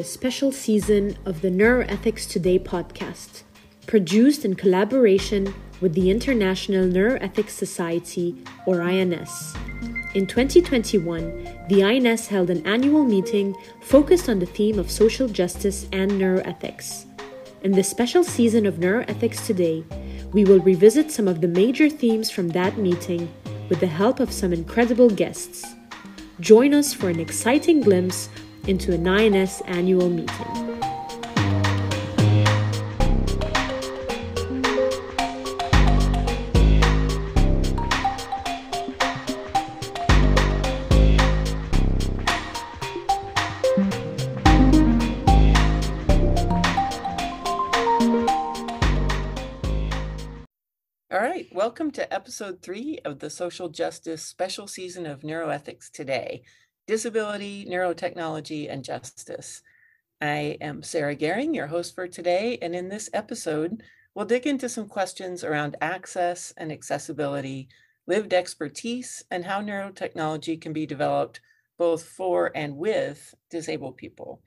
A special season of the Neuroethics Today podcast, produced in collaboration with the International Neuroethics Society, or INS. In 2021, the INS held an annual meeting focused on the theme of social justice and neuroethics. In this special season of Neuroethics Today, we will revisit some of the major themes from that meeting with the help of some incredible guests. Join us for an exciting glimpse into an INS annual meeting. All right, welcome to episode three of the Social Justice Special Season of Neuroethics Today Disability, Neurotechnology, and Justice. I am Sara Goering, your host for today, and in this episode, we'll dig into some questions around access and accessibility, lived expertise, and how neurotechnology can be developed both for and with disabled people.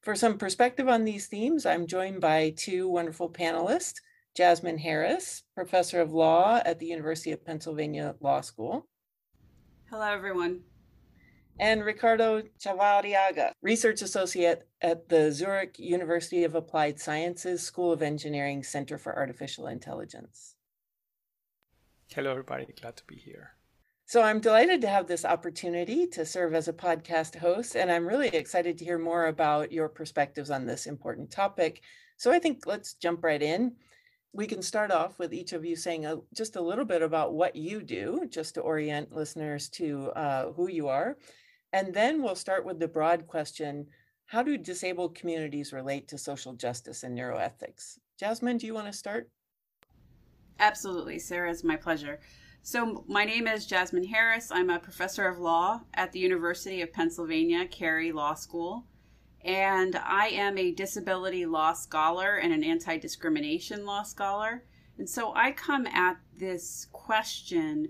For some perspective on these themes, I'm joined by two wonderful panelists. Jasmine Harris, professor of law at the University of Pennsylvania Law School. Hello, everyone. And Ricardo Chavarriaga, research associate at the Zurich University of Applied Sciences School of Engineering Center for Artificial Intelligence. Hello, everybody. Glad to be here. So, I'm delighted to have this opportunity to serve as a podcast host, and I'm really excited to hear more about your perspectives on this important topic. So, I think let's jump right in we can start off with each of you saying a, just a little bit about what you do, just to orient listeners to uh, who you are. And then we'll start with the broad question How do disabled communities relate to social justice and neuroethics? Jasmine, do you want to start? Absolutely, Sara, it's my pleasure. So, my name is Jasmine Harris. I'm a professor of law at the University of Pennsylvania Carey Law School and I am a disability law scholar and an anti discrimination law scholar. And so I come at this question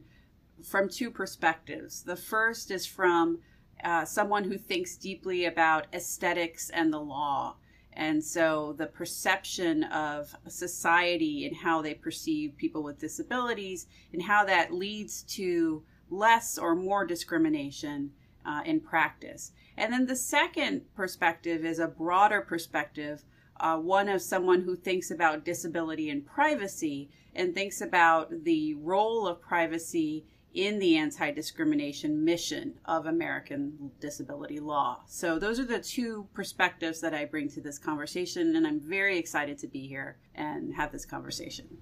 from two perspectives. The first is from uh, someone who thinks deeply about aesthetics and the law. And so the perception of society and how they perceive people with disabilities and how that leads to less or more discrimination uh, in practice. And then the second perspective is a broader perspective, uh, one of someone who thinks about disability and privacy and thinks about the role of privacy in the anti discrimination mission of American disability law. So, those are the two perspectives that I bring to this conversation, and I'm very excited to be here and have this conversation.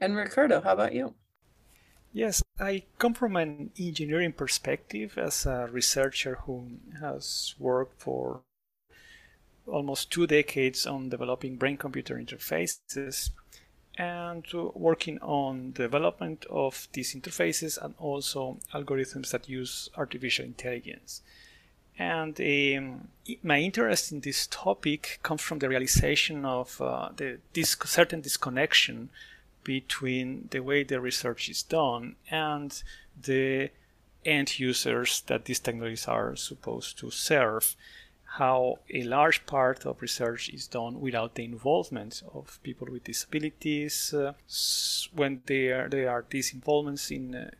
And Ricardo, how about you? Yes, I come from an engineering perspective as a researcher who has worked for almost two decades on developing brain computer interfaces and working on development of these interfaces and also algorithms that use artificial intelligence. And um, my interest in this topic comes from the realization of uh, the this certain disconnection between the way the research is done and the end users that these technologies are supposed to serve. How a large part of research is done without the involvement of people with disabilities. Uh, when there, there are these involvements in uh,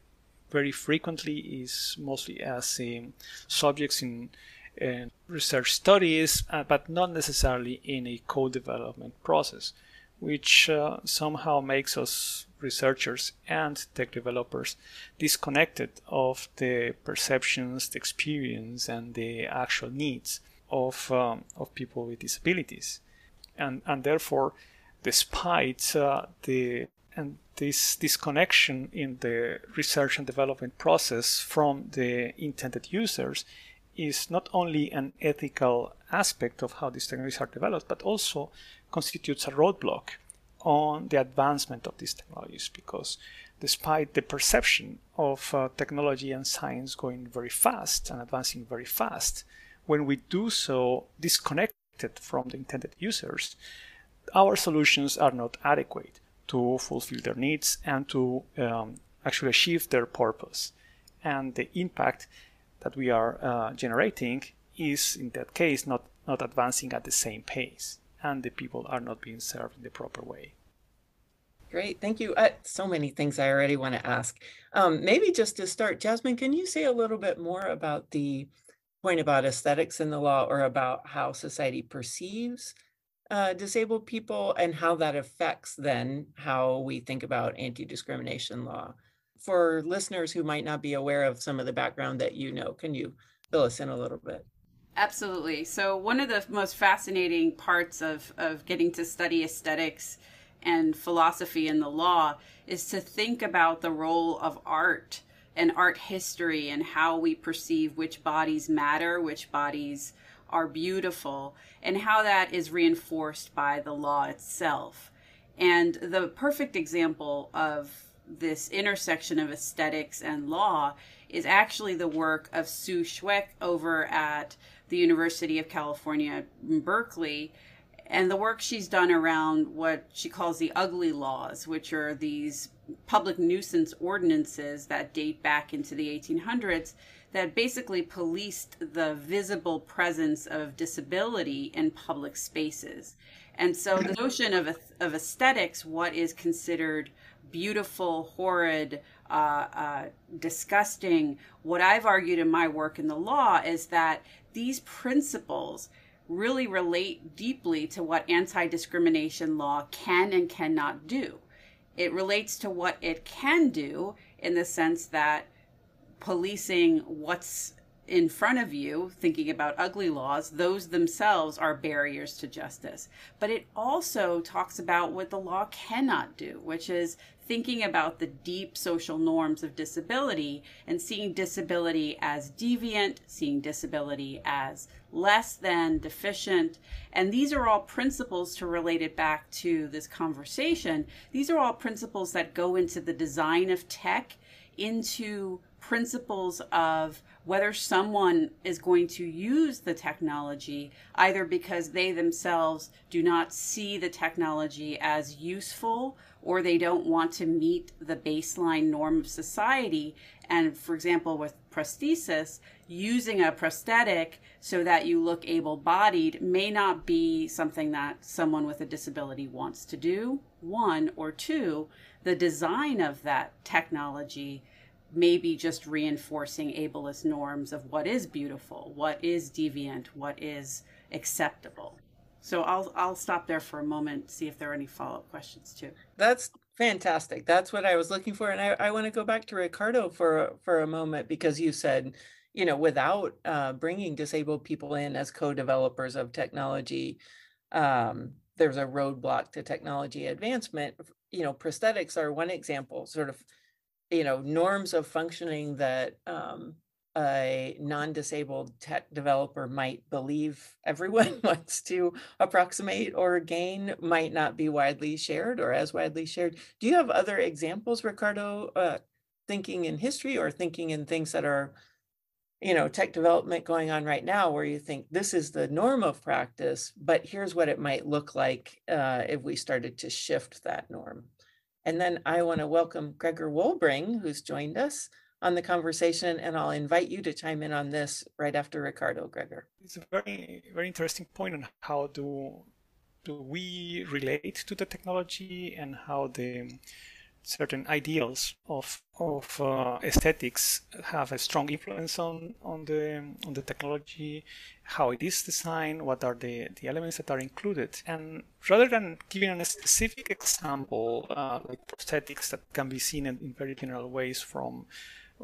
very frequently is mostly as um, subjects in uh, research studies, uh, but not necessarily in a co-development process which uh, somehow makes us researchers and tech developers disconnected of the perceptions, the experience, and the actual needs of, um, of people with disabilities. And, and therefore, despite uh, the and this disconnection in the research and development process from the intended users is not only an ethical aspect of how these technologies are developed, but also constitutes a roadblock on the advancement of these technologies because despite the perception of uh, technology and science going very fast and advancing very fast, when we do so disconnected from the intended users, our solutions are not adequate to fulfill their needs and to um, actually achieve their purpose. And the impact that we are uh, generating is in that case not, not advancing at the same pace and the people are not being served in the proper way. Great, thank you. Uh, so many things I already want to ask. Um, maybe just to start, Jasmine, can you say a little bit more about the point about aesthetics in the law or about how society perceives uh, disabled people and how that affects then how we think about anti-discrimination law? For listeners who might not be aware of some of the background that you know, can you fill us in a little bit? Absolutely. So one of the most fascinating parts of, of getting to study aesthetics and philosophy in the law is to think about the role of art and art history and how we perceive which bodies matter, which bodies are beautiful, and how that is reinforced by the law itself. And the perfect example of this intersection of aesthetics and law is actually the work of Sue Schweik over at the University of California, Berkeley, and the work she's done around what she calls the ugly laws, which are these public nuisance ordinances that date back into the 1800s that basically policed the visible presence of disability in public spaces. And so the notion of, of aesthetics, what is considered beautiful, horrid, uh, uh, disgusting, what I've argued in my work in the law is that these principles really relate deeply to what anti discrimination law can and cannot do. It relates to what it can do in the sense that policing what's in front of you, thinking about ugly laws, those themselves are barriers to justice. But it also talks about what the law cannot do, which is thinking about the deep social norms of disability and seeing disability as deviant, seeing disability as less than deficient. And these are all principles to relate it back to this conversation. These are all principles that go into the design of tech, into principles of whether someone is going to use the technology either because they themselves do not see the technology as useful or they don't want to meet the baseline norm of society. And for example, with prosthesis, using a prosthetic so that you look able bodied may not be something that someone with a disability wants to do. One or two, the design of that technology may be just reinforcing ableist norms of what is beautiful, what is deviant, what is acceptable. So I'll I'll stop there for a moment, see if there are any follow up questions too. That's fantastic. That's what I was looking for, and I, I want to go back to Ricardo for for a moment because you said, you know, without uh, bringing disabled people in as co-developers of technology, um, there's a roadblock to technology advancement. You know, prosthetics are one example, sort of, you know, norms of functioning that um, a non-disabled tech developer might believe everyone wants to approximate or gain might not be widely shared or as widely shared. Do you have other examples, Ricardo, uh, thinking in history or thinking in things that are, you know, tech development going on right now where you think this is the norm of practice, but here's what it might look like uh, if we started to shift that norm. And then I want to welcome Gregor Wolbring, who's joined us on the conversation, and I'll invite you to chime in on this right after Ricardo Gregor. It's a very very interesting point on how do do we relate to the technology and how the certain ideals of of uh, aesthetics have a strong influence on on the on the technology, how it is designed, what are the the elements that are included, and rather than giving a specific example uh, like prosthetics that can be seen in, in very general ways from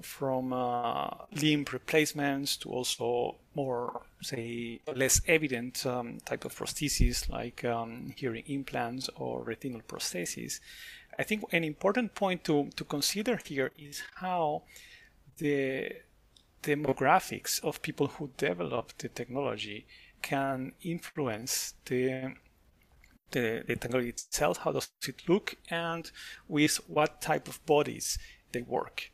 from uh, limb replacements to also more, say, less evident um, type of prostheses like um, hearing implants or retinal prostheses. I think an important point to, to consider here is how the demographics of people who develop the technology can influence the the, the technology itself, how does it look, and with what type of bodies they work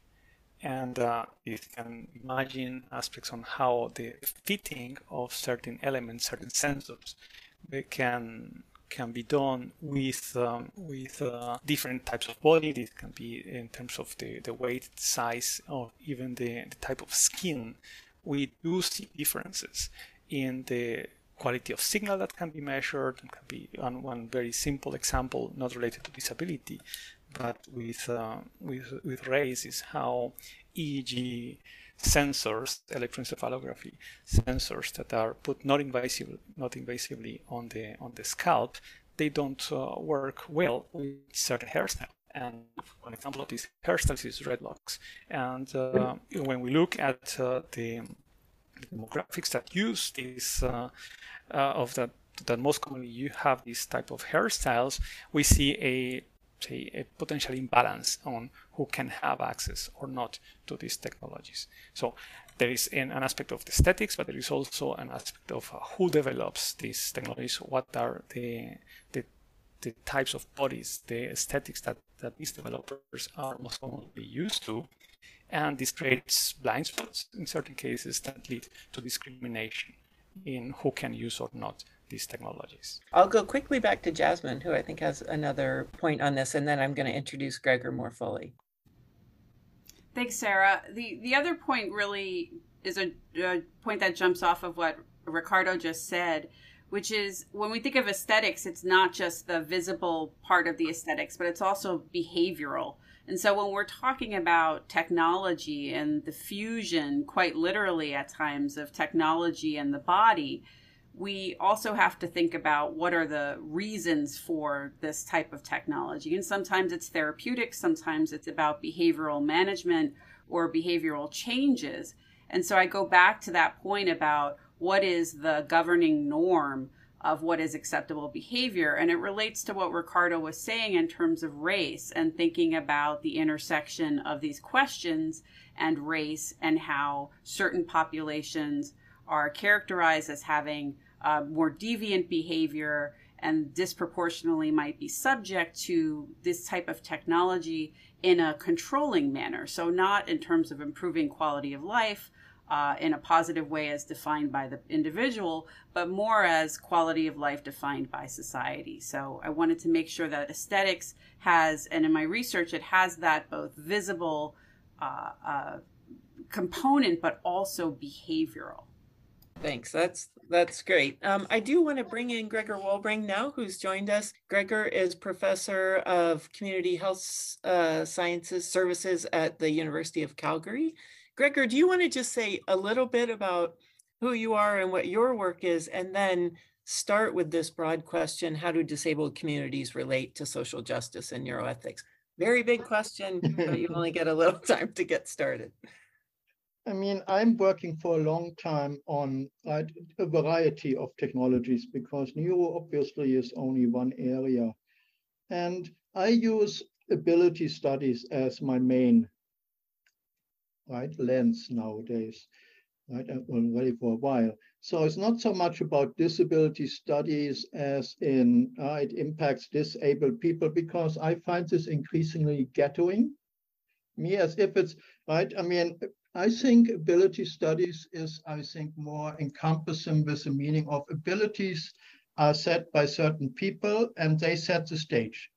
and uh, you can imagine aspects on how the fitting of certain elements, certain sensors, can can be done with um, with uh, different types of body. This can be in terms of the, the weight, size, or even the, the type of skin. We do see differences, in the quality of signal that can be measured and can be on one very simple example not related to disability but with uh, with with race is how EEG sensors, electroencephalography sensors that are put not invasive, not invasively on the on the scalp, they don't uh, work well with certain hairstyles. And one example of these hairstyles is dreadlocks. And uh, when we look at uh, the demographics that use these uh, uh, of that that most commonly you have these type of hairstyles, we see a say a potential imbalance on who can have access or not to these technologies. So there is an, aspect of the aesthetics, but there is also an aspect of uh, who develops these technologies, what are the, the, the types of bodies, the aesthetics that, that these developers are most commonly used to. And this creates blind spots in certain cases that lead to discrimination in who can use or not these technologies. I'll go quickly back to Jasmine, who I think has another point on this, and then I'm going to introduce Gregor more fully. Thanks, Sara. The the other point really is a, a point that jumps off of what Ricardo just said, which is when we think of aesthetics, it's not just the visible part of the aesthetics, but it's also behavioral. And so when we're talking about technology and the fusion, quite literally at times, of technology and the body, we also have to think about what are the reasons for this type of technology. And sometimes it's therapeutic, sometimes it's about behavioral management or behavioral changes. And so I go back to that point about what is the governing norm of what is acceptable behavior. And it relates to what Ricardo was saying in terms of race and thinking about the intersection of these questions and race and how certain populations are characterized as having uh, more deviant behavior and disproportionately might be subject to this type of technology in a controlling manner. So, not in terms of improving quality of life uh, in a positive way as defined by the individual, but more as quality of life defined by society. So, I wanted to make sure that aesthetics has, and in my research, it has that both visible uh, uh component, but also behavioral. Thanks. That's that's great. Um, I do want to bring in Gregor Wolbring now, who's joined us. Gregor is professor of community health uh, sciences services at the University of Calgary. Gregor, do you want to just say a little bit about who you are and what your work is, and then start with this broad question: How do disabled communities relate to social justice and neuroethics? Very big question, but you only get a little time to get started. I mean, I'm working for a long time on right, a variety of technologies because neuro obviously is only one area. And I use ability studies as my main right lens nowadays. Right, already for a while. So it's not so much about disability studies as in uh, it impacts disabled people because I find this increasingly ghettoing me as if it's right. I mean, I think ability studies is, I think, more encompassing with the meaning of abilities are set by certain people and they set the stage.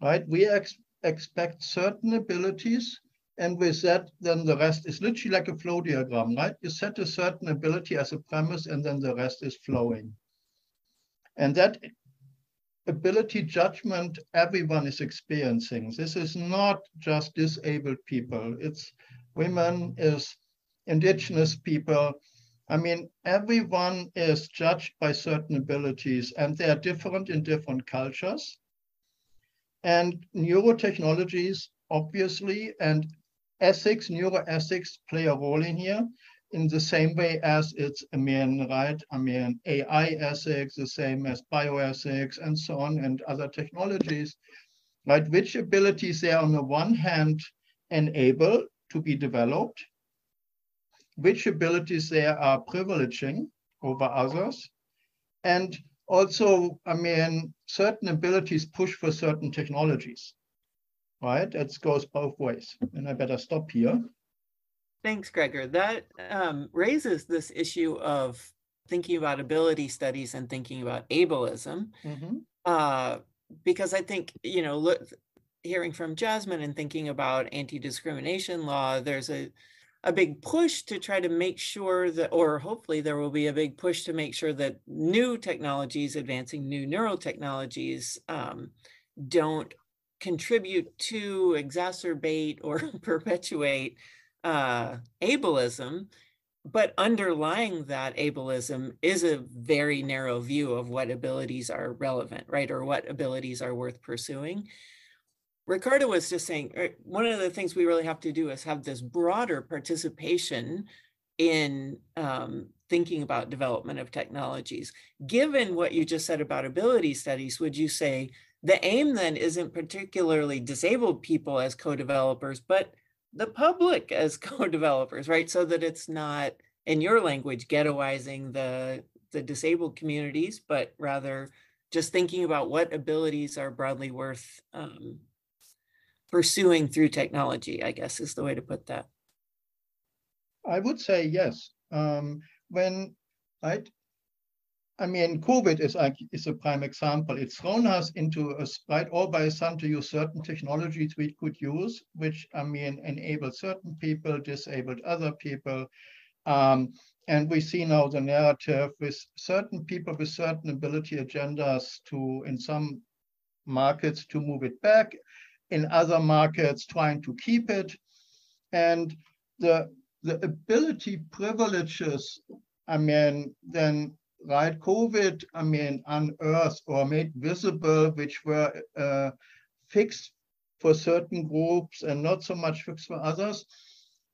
Right? We ex expect certain abilities, and with that, then the rest is literally like a flow diagram, right? You set a certain ability as a premise, and then the rest is flowing. And that ability judgment everyone is experiencing. This is not just disabled people. It's women, is indigenous people. I mean, everyone is judged by certain abilities and they are different in different cultures. And neurotechnologies, obviously, and ethics, neuroethics play a role in here in the same way as it's, I mean, right? I mean, AI ethics, the same as bioethics and so on, and other technologies, right? Which abilities they are on the one hand enable to be developed, which abilities they are privileging over others, and also, I mean, certain abilities push for certain technologies, right? It goes both ways. And I better stop here. Thanks, Gregor. That um, raises this issue of thinking about ability studies and thinking about ableism. Mm-hmm. Uh, because I think, you know, look, hearing from Jasmine and thinking about anti discrimination law, there's a a big push to try to make sure that, or hopefully there will be a big push to make sure that new technologies, advancing new neurotechnologies, um, don't contribute to exacerbate or perpetuate uh, ableism. But underlying that ableism is a very narrow view of what abilities are relevant, right? Or what abilities are worth pursuing. Ricardo was just saying er, one of the things we really have to do is have this broader participation in um, thinking about development of technologies. Given what you just said about ability studies, would you say the aim then isn't particularly disabled people as co-developers, but the public as co-developers, right? So that it's not, in your language, ghettoizing the the disabled communities, but rather just thinking about what abilities are broadly worth um, pursuing through technology, I guess is the way to put that. I would say yes. Um, when I, I mean, COVID is like is a prime example. It's thrown us into a right all by sudden to use certain technologies we could use, which I mean enable certain people, disabled other people. Um, and we see now the narrative with certain people with certain ability agendas to, in some markets, to move it back, in other markets trying to keep it. And the, the ability privileges, I mean, then right, COVID, I mean, unearthed or made visible, which were uh, fixed for certain groups and not so much fixed for others.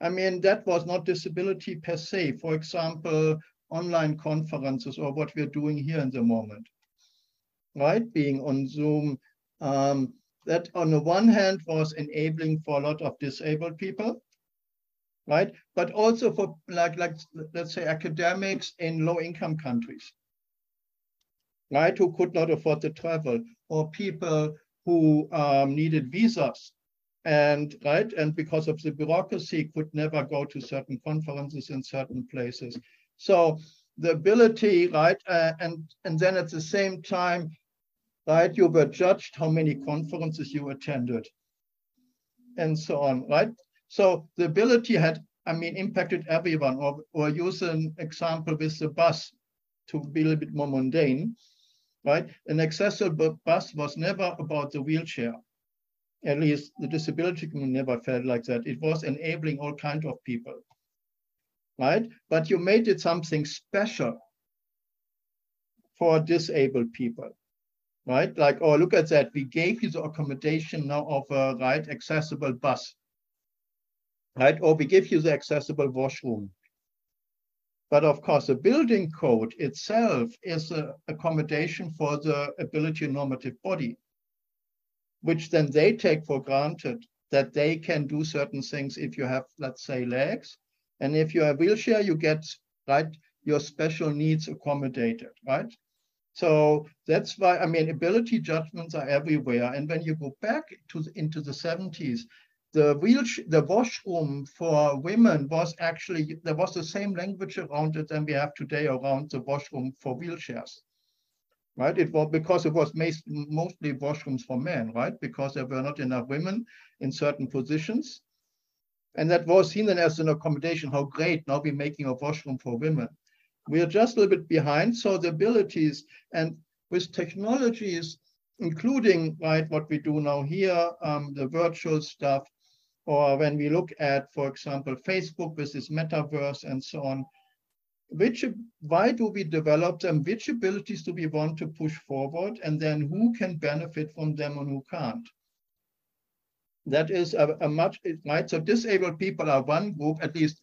I mean, that was not disability per se. For example, online conferences or what we're doing here in the moment, right? Being on Zoom, um, that on the one hand was enabling for a lot of disabled people, right? But also for like, like let's say academics in low income countries, right? Who could not afford to travel or people who um, needed visas and right and because of the bureaucracy could never go to certain conferences in certain places so the ability right uh, and and then at the same time right? You were judged how many conferences you attended and so on, right? So the ability had, I mean, impacted everyone or, or use an example with the bus to be a little bit more mundane, right? An accessible bus was never about the wheelchair. At least the disability community never felt like that. It was enabling all kinds of people, right? But you made it something special for disabled people right? Like, oh, look at that. We gave you the accommodation now of a right accessible bus, right? Or we give you the accessible washroom. But of course, the building code itself is an accommodation for the ability normative body, which then they take for granted that they can do certain things if you have, let's say, legs. And if you have wheelchair, you get, right, your special needs accommodated, right? So that's why, I mean, ability judgments are everywhere. And when you go back to into the 70s, the wheelchair, the washroom for women was actually, there was the same language around it than we have today around the washroom for wheelchairs. Right, it was because it was mostly washrooms for men, right? Because there were not enough women in certain positions. And that was seen as an accommodation. How great, now we're making a washroom for women. We are just a little bit behind. So the abilities and with technologies, including right what we do now here, um, the virtual stuff, or when we look at, for example, Facebook with this metaverse and so on, which why do we develop them? Which abilities do we want to push forward? And then who can benefit from them and who can't? That is a, a much right. So disabled people are one group, at least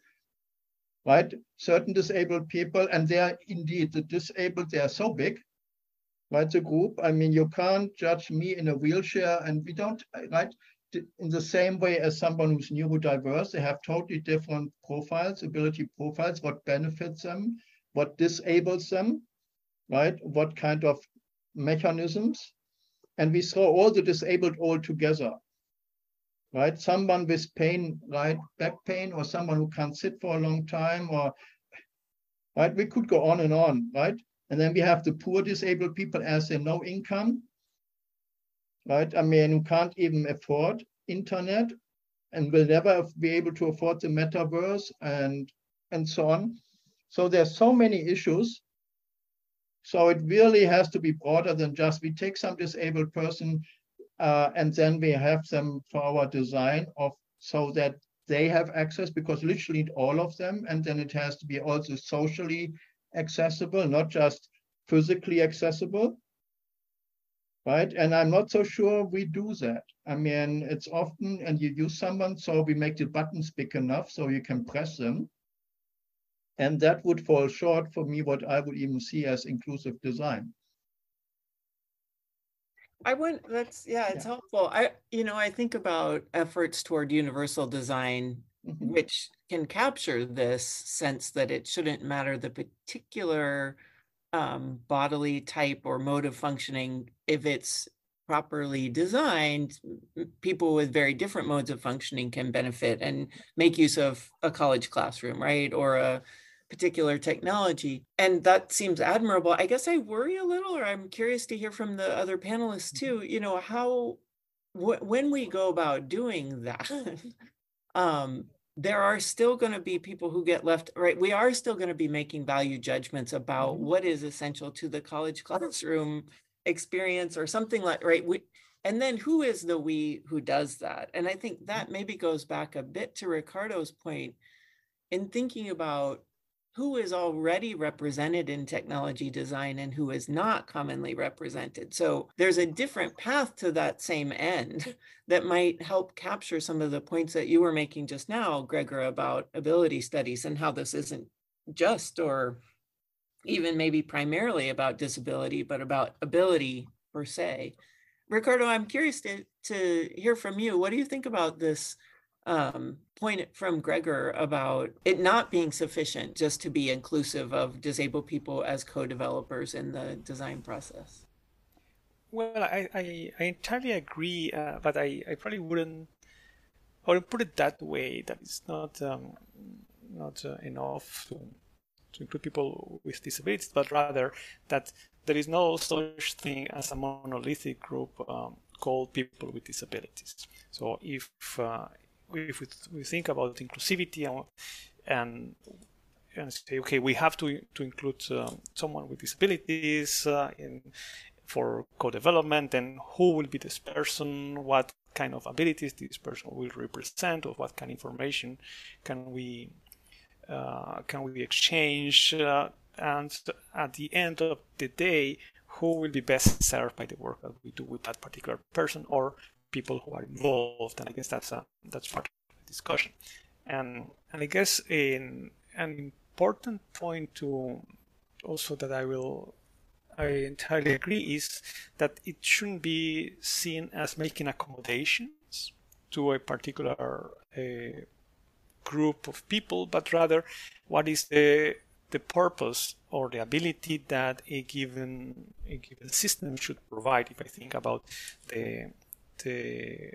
right? Certain disabled people, and they are indeed the disabled, they are so big, right? The group, I mean, you can't judge me in a wheelchair, and we don't, right? In the same way as someone who's neurodiverse, they have totally different profiles, ability profiles, what benefits them, what disables them, right? What kind of mechanisms. And we throw all the disabled all together, right? Someone with pain, right, back pain, or someone who can't sit for a long time, or right, we could go on and on, right? And then we have the poor disabled people as they no income, right? I mean, who can't even afford internet, and will never be able to afford the metaverse and and so on. So there's so many issues. So it really has to be broader than just we take some disabled person uh, and then we have them for our design of so that they have access because literally all of them. And then it has to be also socially accessible not just physically accessible. Right? And i'm not so sure we do that. I mean it's often and you use someone so we make the buttons big enough so you can press them. And that would fall short for me what i would even see as inclusive design I wouldn't, that's, yeah, it's Yeah. helpful. I, you know, I think about efforts toward universal design, Mhm. which can capture this sense that it shouldn't matter the particular um, bodily type or mode of functioning if it's properly designed people with very different modes of functioning can benefit and make use of a college classroom right or a particular technology and that seems admirable. I guess i worry a little or i'm curious to hear from the other panelists too you know how wh- when we go about doing that um there are still going to be people who get left right we are still going to be making value judgments about Mhm. what is essential to the college classroom experience or something like right we and then who is the we who does that? And i think that maybe goes back a bit to ricardo's point in thinking about who is already represented in technology design and who is not commonly represented. So there's a different path to that same end that might help capture some of the points that you were making just now, Gregor, about ability studies and how this isn't just or even maybe primarily about disability, but about ability per se. Ricardo, I'm curious to, to hear from you. What do you think about this um, point from Gregor about it not being sufficient just to be inclusive of disabled people as co-developers in the design process. Well, I, I, I entirely agree, uh, but I, I probably wouldn't I wouldn't put it that way. That it's not um, not uh, enough to, to include people with disabilities, but rather that there is no such thing as a monolithic group um, called people with disabilities. So if uh, if we, we think about inclusivity and and, and say okay we have to to include um, someone with disabilities uh, in for co-development and who will be this person? What kind of abilities this person will represent? Or what kind of information can we uh, can we exchange? Uh, and at the end of the day who will be best served by the work that we do with that particular person? Or people who are involved and i guess that's a that's part of the discussion and and i guess in an important point to also that i will I entirely agree is that it shouldn't be seen as making accommodations to a particular uh, group of people, but rather what is the the purpose or the ability that a given a given system should provide. If I think about the the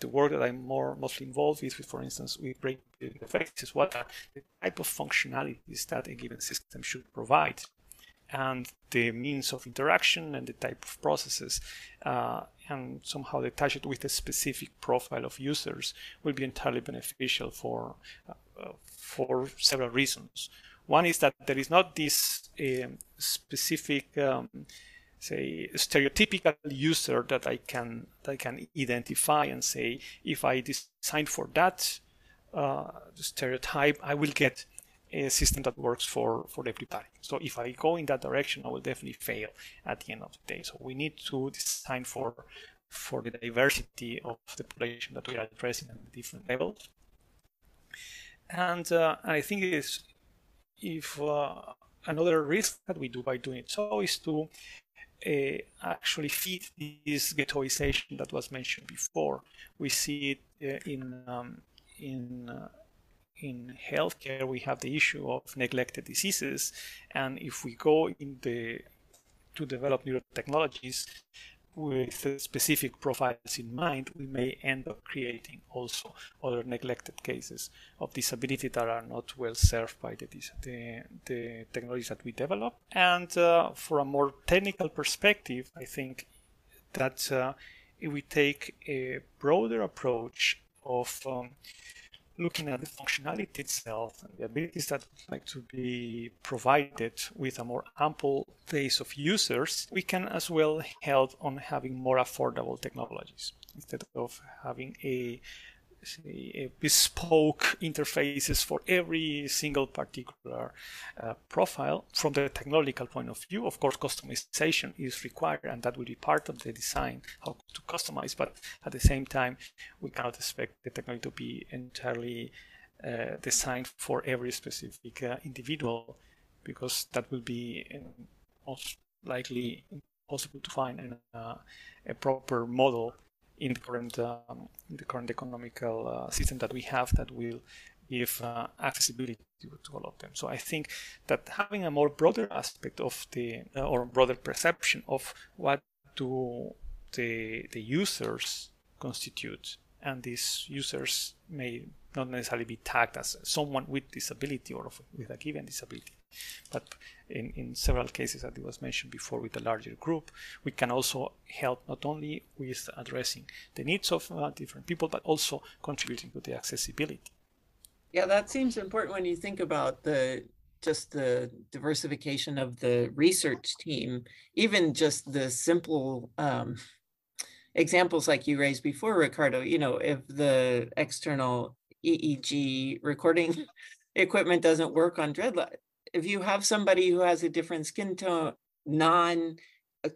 the work that I'm more mostly involved with, for instance, with break effects, is what are the type of functionalities that a given system should provide and the means of interaction and the type of processes uh, and somehow attach it with a specific profile of users will be entirely beneficial for uh, for several reasons. One is that there is not this um, specific um, say stereotypical user that I can that I can identify and say if I design for that uh, stereotype I will get a system that works for for everybody. So if I go in that direction, I will definitely fail at the end of the day. So we need to design for for the diversity of the population that we are addressing at different levels. And uh, I think is if uh, another risk that we do by doing it so is to actually feed this ghettoization that was mentioned before. We see it uh, in um, in uh, in healthcare we have the issue of neglected diseases and if we go in the to develop new technologies with specific profiles in mind we may end up creating also other neglected cases of disability that are not well served by the, the, the technologies that we develop. And uh, for a more technical perspective i think that uh, if we take a broader approach of um, looking at the functionality itself and the abilities that would like to be provided with a more ample base of users, we can as well help on having more affordable technologies. Instead of having a say, bespoke interfaces for every single particular uh, profile. From the technological point of view, of course, customization is required, and that will be part of the design how to customize. But at the same time, we cannot expect the technology to be entirely uh, designed for every specific uh, individual, because that will be most likely impossible to find in a, a proper model in the current um, in the current economical uh, system that we have that will give uh, accessibility to, all of them. So I think that having a more broader aspect of the uh, or broader perception of what do the the users constitute, and these users may not necessarily be tagged as someone with disability or with a given disability, but in, in several cases, as it was mentioned before, with a larger group, we can also help not only with addressing the needs of uh, different people, but also contributing to the accessibility. Yeah, that seems important when you think about the just the diversification of the research team, even just the simple um, examples like you raised before, Ricardo. You know, if the external EEG recording equipment doesn't work on dreadlock, if you have somebody who has a different skin tone, non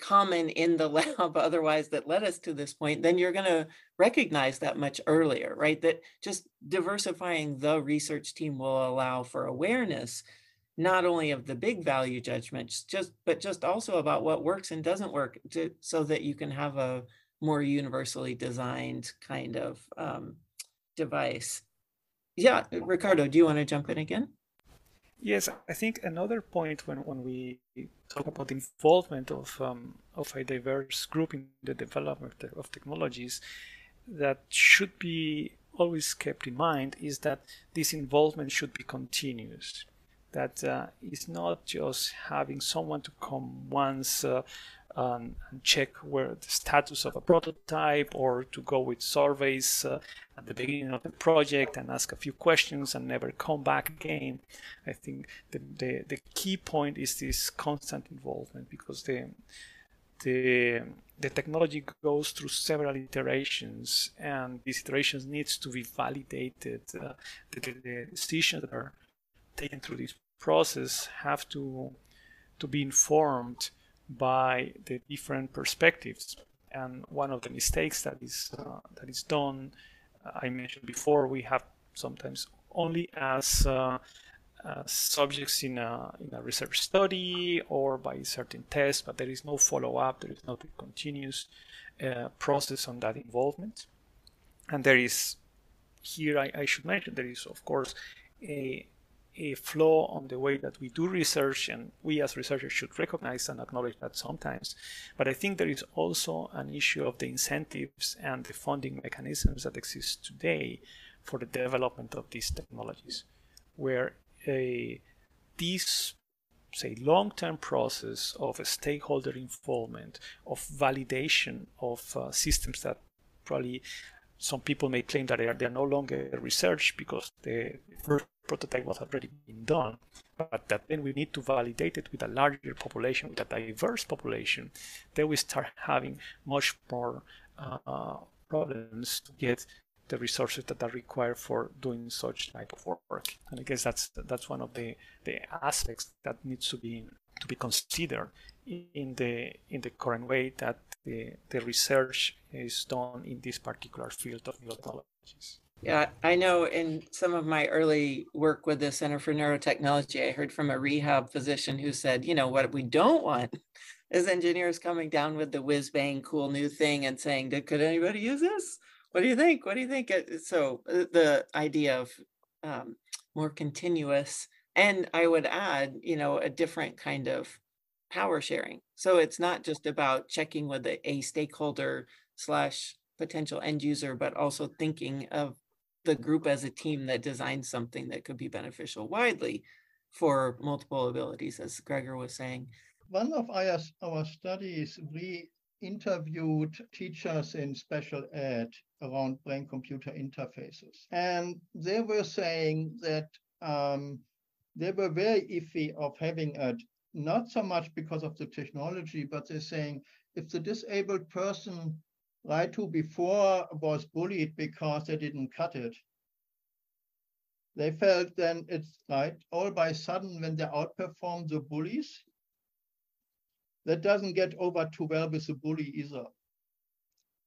common in the lab otherwise that led us to this point, then you're going to recognize that much earlier, right? That just diversifying the research team will allow for awareness not only of the big value judgments just but just also about what works and doesn't work to, so that you can have a more universally designed kind of um, device yeah ricardo do you want to jump in again Yes, I think another point when, when we talk about the involvement of um, of a diverse group in the development of technologies that should be always kept in mind is that this involvement should be continuous. That uh, it's not just having someone to come once uh, um, and check where the status of a prototype or to go with surveys uh, at the beginning of the project and ask a few questions and never come back again. I think the, the, the key point is this constant involvement because the the the technology goes through several iterations and these iterations needs to be validated uh, the, the, decisions that are taken through this process have to to be informed by the different perspectives. And one of the mistakes that is uh, that is done, uh, I mentioned before, we have sometimes only as uh, uh, subjects in a, in a research study or by certain tests, but there is no follow up, there is no continuous uh, process on that involvement. And there is, here I, I, should mention, there is, of course, a, a flaw on the way that we do research, and we as researchers should recognize and acknowledge that sometimes. But I think there is also an issue of the incentives and the funding mechanisms that exist today for the development of these technologies, where a this say long-term process of stakeholder involvement, of validation of uh, systems that probably some people may claim that they are, they are no longer research because the first prototype was already been done, but that then we need to validate it with a larger population, with a diverse population, then we start having much more uh, problems to get the resources that are required for doing such type of work. And I guess that's that's one of the, the aspects that needs to be to be considered in the in the current way that the, the research is done in this particular field of technologies. Yeah, I know in some of my early work with the Center for Neurotechnology, I heard from a rehab physician who said, you know, what we don't want is engineers coming down with the whiz bang cool new thing and saying, could anybody use this? What do you think? What do you think? So uh, the idea of um, more continuous, and I would add, you know, a different kind of power sharing. So it's not just about checking with a, a stakeholder slash potential end user, but also thinking of the group as a team that designs something that could be beneficial widely for multiple abilities, as Gregor was saying. One of our, our studies, we interviewed teachers in special ed around brain computer interfaces. And they were saying that um, they were very iffy of having it, not so much because of the technology, but they're saying if the disabled person, right, who before was bullied because they didn't cut it, they felt then it's right all by sudden when they outperform the bullies, that doesn't get over too well with the bully either.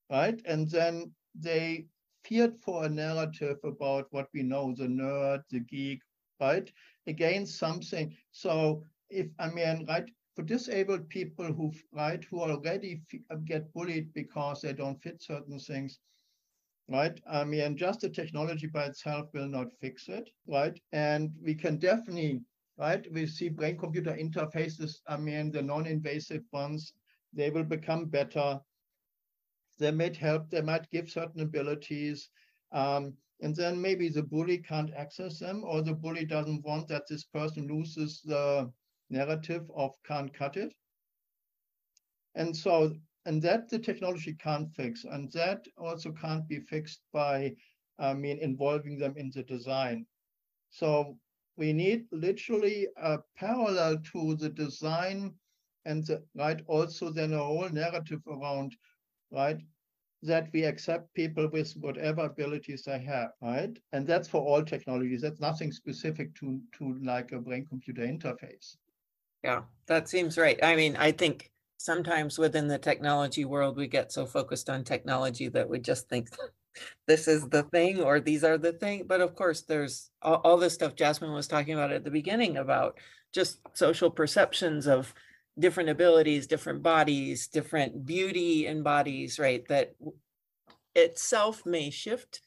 Right? And then they feared for a narrative about what we know, the nerd, the geek, right? Against something. So if I mean, right, for disabled people who right who already get bullied because they don't fit certain things, right? I mean, just the technology by itself will not fix it, right? And we can definitely right? We see brain computer interfaces, I mean, the non invasive ones, they will become better. They might help, they might give certain abilities. Um, and then maybe the bully can't access them, or the bully doesn't want that this person loses the narrative of can't cut it. And so, and that the technology can't fix. And that also can't be fixed by, I mean, involving them in the design. So we need literally a parallel to the design and the, right also then a whole narrative around right that we accept people with whatever abilities they have right and that's for all technologies that's nothing specific to to like a brain computer interface yeah that seems right. I mean i think sometimes within the technology world we get so focused on technology that we just think this is the thing or these are the thing. But of course there's all, all this stuff jasmine was talking about at the beginning about just social perceptions of different abilities different bodies different beauty in bodies right that itself may shift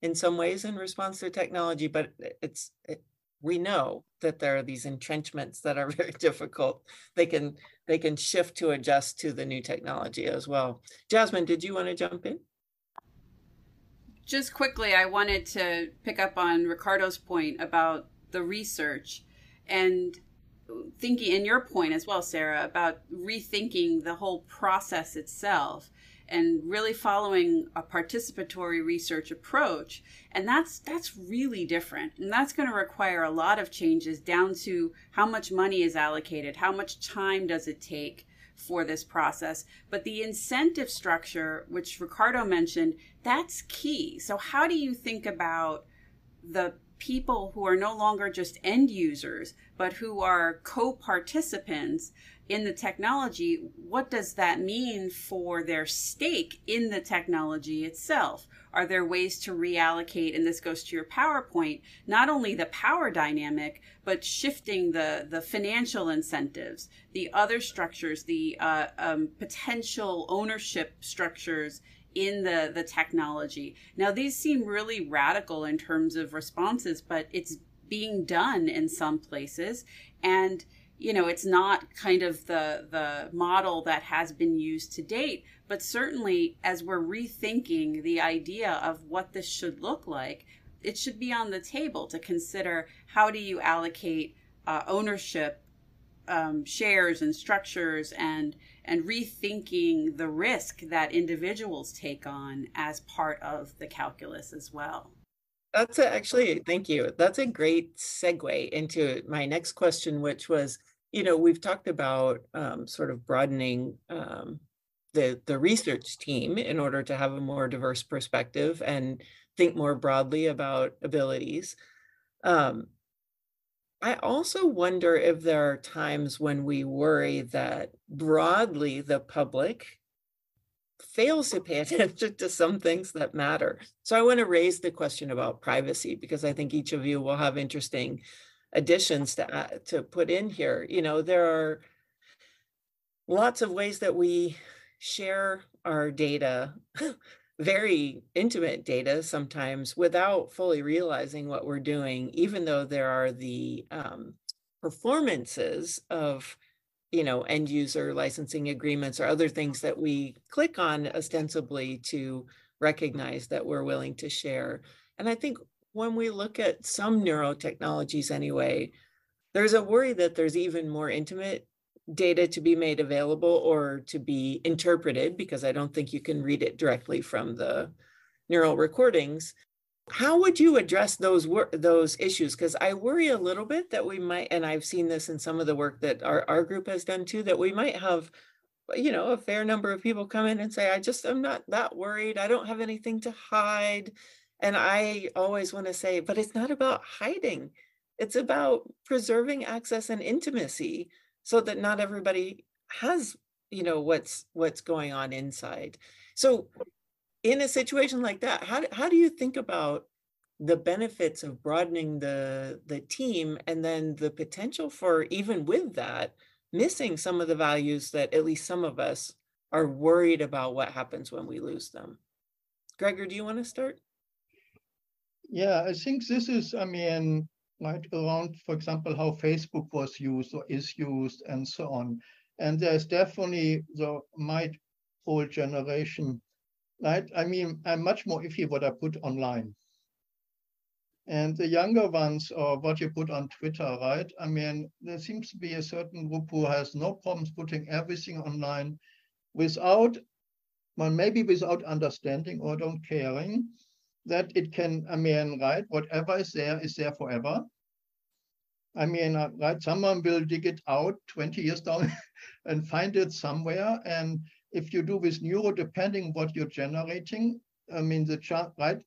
in some ways in response to technology but it's it, we know that there are these entrenchments that are very difficult. They can they can shift to adjust to the new technology as well. Jasmine did you want to jump in? Just quickly, I wanted to pick up on Ricardo's point about the research and thinking, and your point as well, Sara, about rethinking the whole process itself and really following a participatory research approach and that's that's really different and that's going to require a lot of changes down to how much money is allocated how much time does it take for this process. But the incentive structure, which Ricardo mentioned, that's key. So, how do you think about the people who are no longer just end users, but who are co participants in the technology? What does that mean for their stake in the technology itself? Are there ways to reallocate? And this goes to your PowerPoint, not only the power dynamic, but shifting the, the financial incentives, the other structures, the uh, um, potential ownership structures in the, the technology. Now, these seem really radical in terms of responses, but it's being done in some places. And you know it's not kind of the the model that has been used to date but certainly as we're rethinking the idea of what this should look like it should be on the table to consider how do you allocate uh, ownership um, shares and structures and and rethinking the risk that individuals take on as part of the calculus as well. That's a, actually thank you. That's a great segue into my next question which was you know, we've talked about um, sort of broadening um, the the research team in order to have a more diverse perspective and think more broadly about abilities. Um, I also wonder if there are times when we worry that broadly the public fails to pay attention to some things that matter. So I want to raise the question about privacy because I think each of you will have interesting additions to to put in here. You know, there are lots of ways that we share our data, very intimate data sometimes, without fully realizing what we're doing. Even though there are the um, performances of you know end user licensing agreements or other things that we click on ostensibly to recognize that we're willing to share and i think when we look at some neurotechnologies anyway, there's a worry that there's even more intimate data to be made available or to be interpreted, because I don't think you can read it directly from the neural recordings. How would you address those those issues? Because I worry a little bit that we might, and I've seen this in some of the work that our, our group has done too, that we might have, you know, a fair number of people come in and say, I just I'm not that worried. I don't have anything to hide. And I always want to say, but it's not about hiding. It's about preserving access and intimacy so that not everybody has, you know, what's what's going on inside. So in a situation like that, how, how do you think about the benefits of broadening the the team and then the potential for even with that missing some of the values that at least some of us are worried about what happens when we lose them. Gregor, do you want to start? Yeah, I think this is, I mean, right around, for example, how Facebook was used or is used and so on. And there's definitely the my old generation, right? I mean, I'm much more iffy what I put online. And the younger ones, or what you put on Twitter, right? I mean, there seems to be a certain group who has no problems putting everything online without, well, maybe without understanding or don't caring that it can, I mean, right, whatever is there is there forever. I mean, uh, right, someone will dig it out 20 years down and find it somewhere. And if you do with neuro, depending what you're generating, I mean, the chart, right?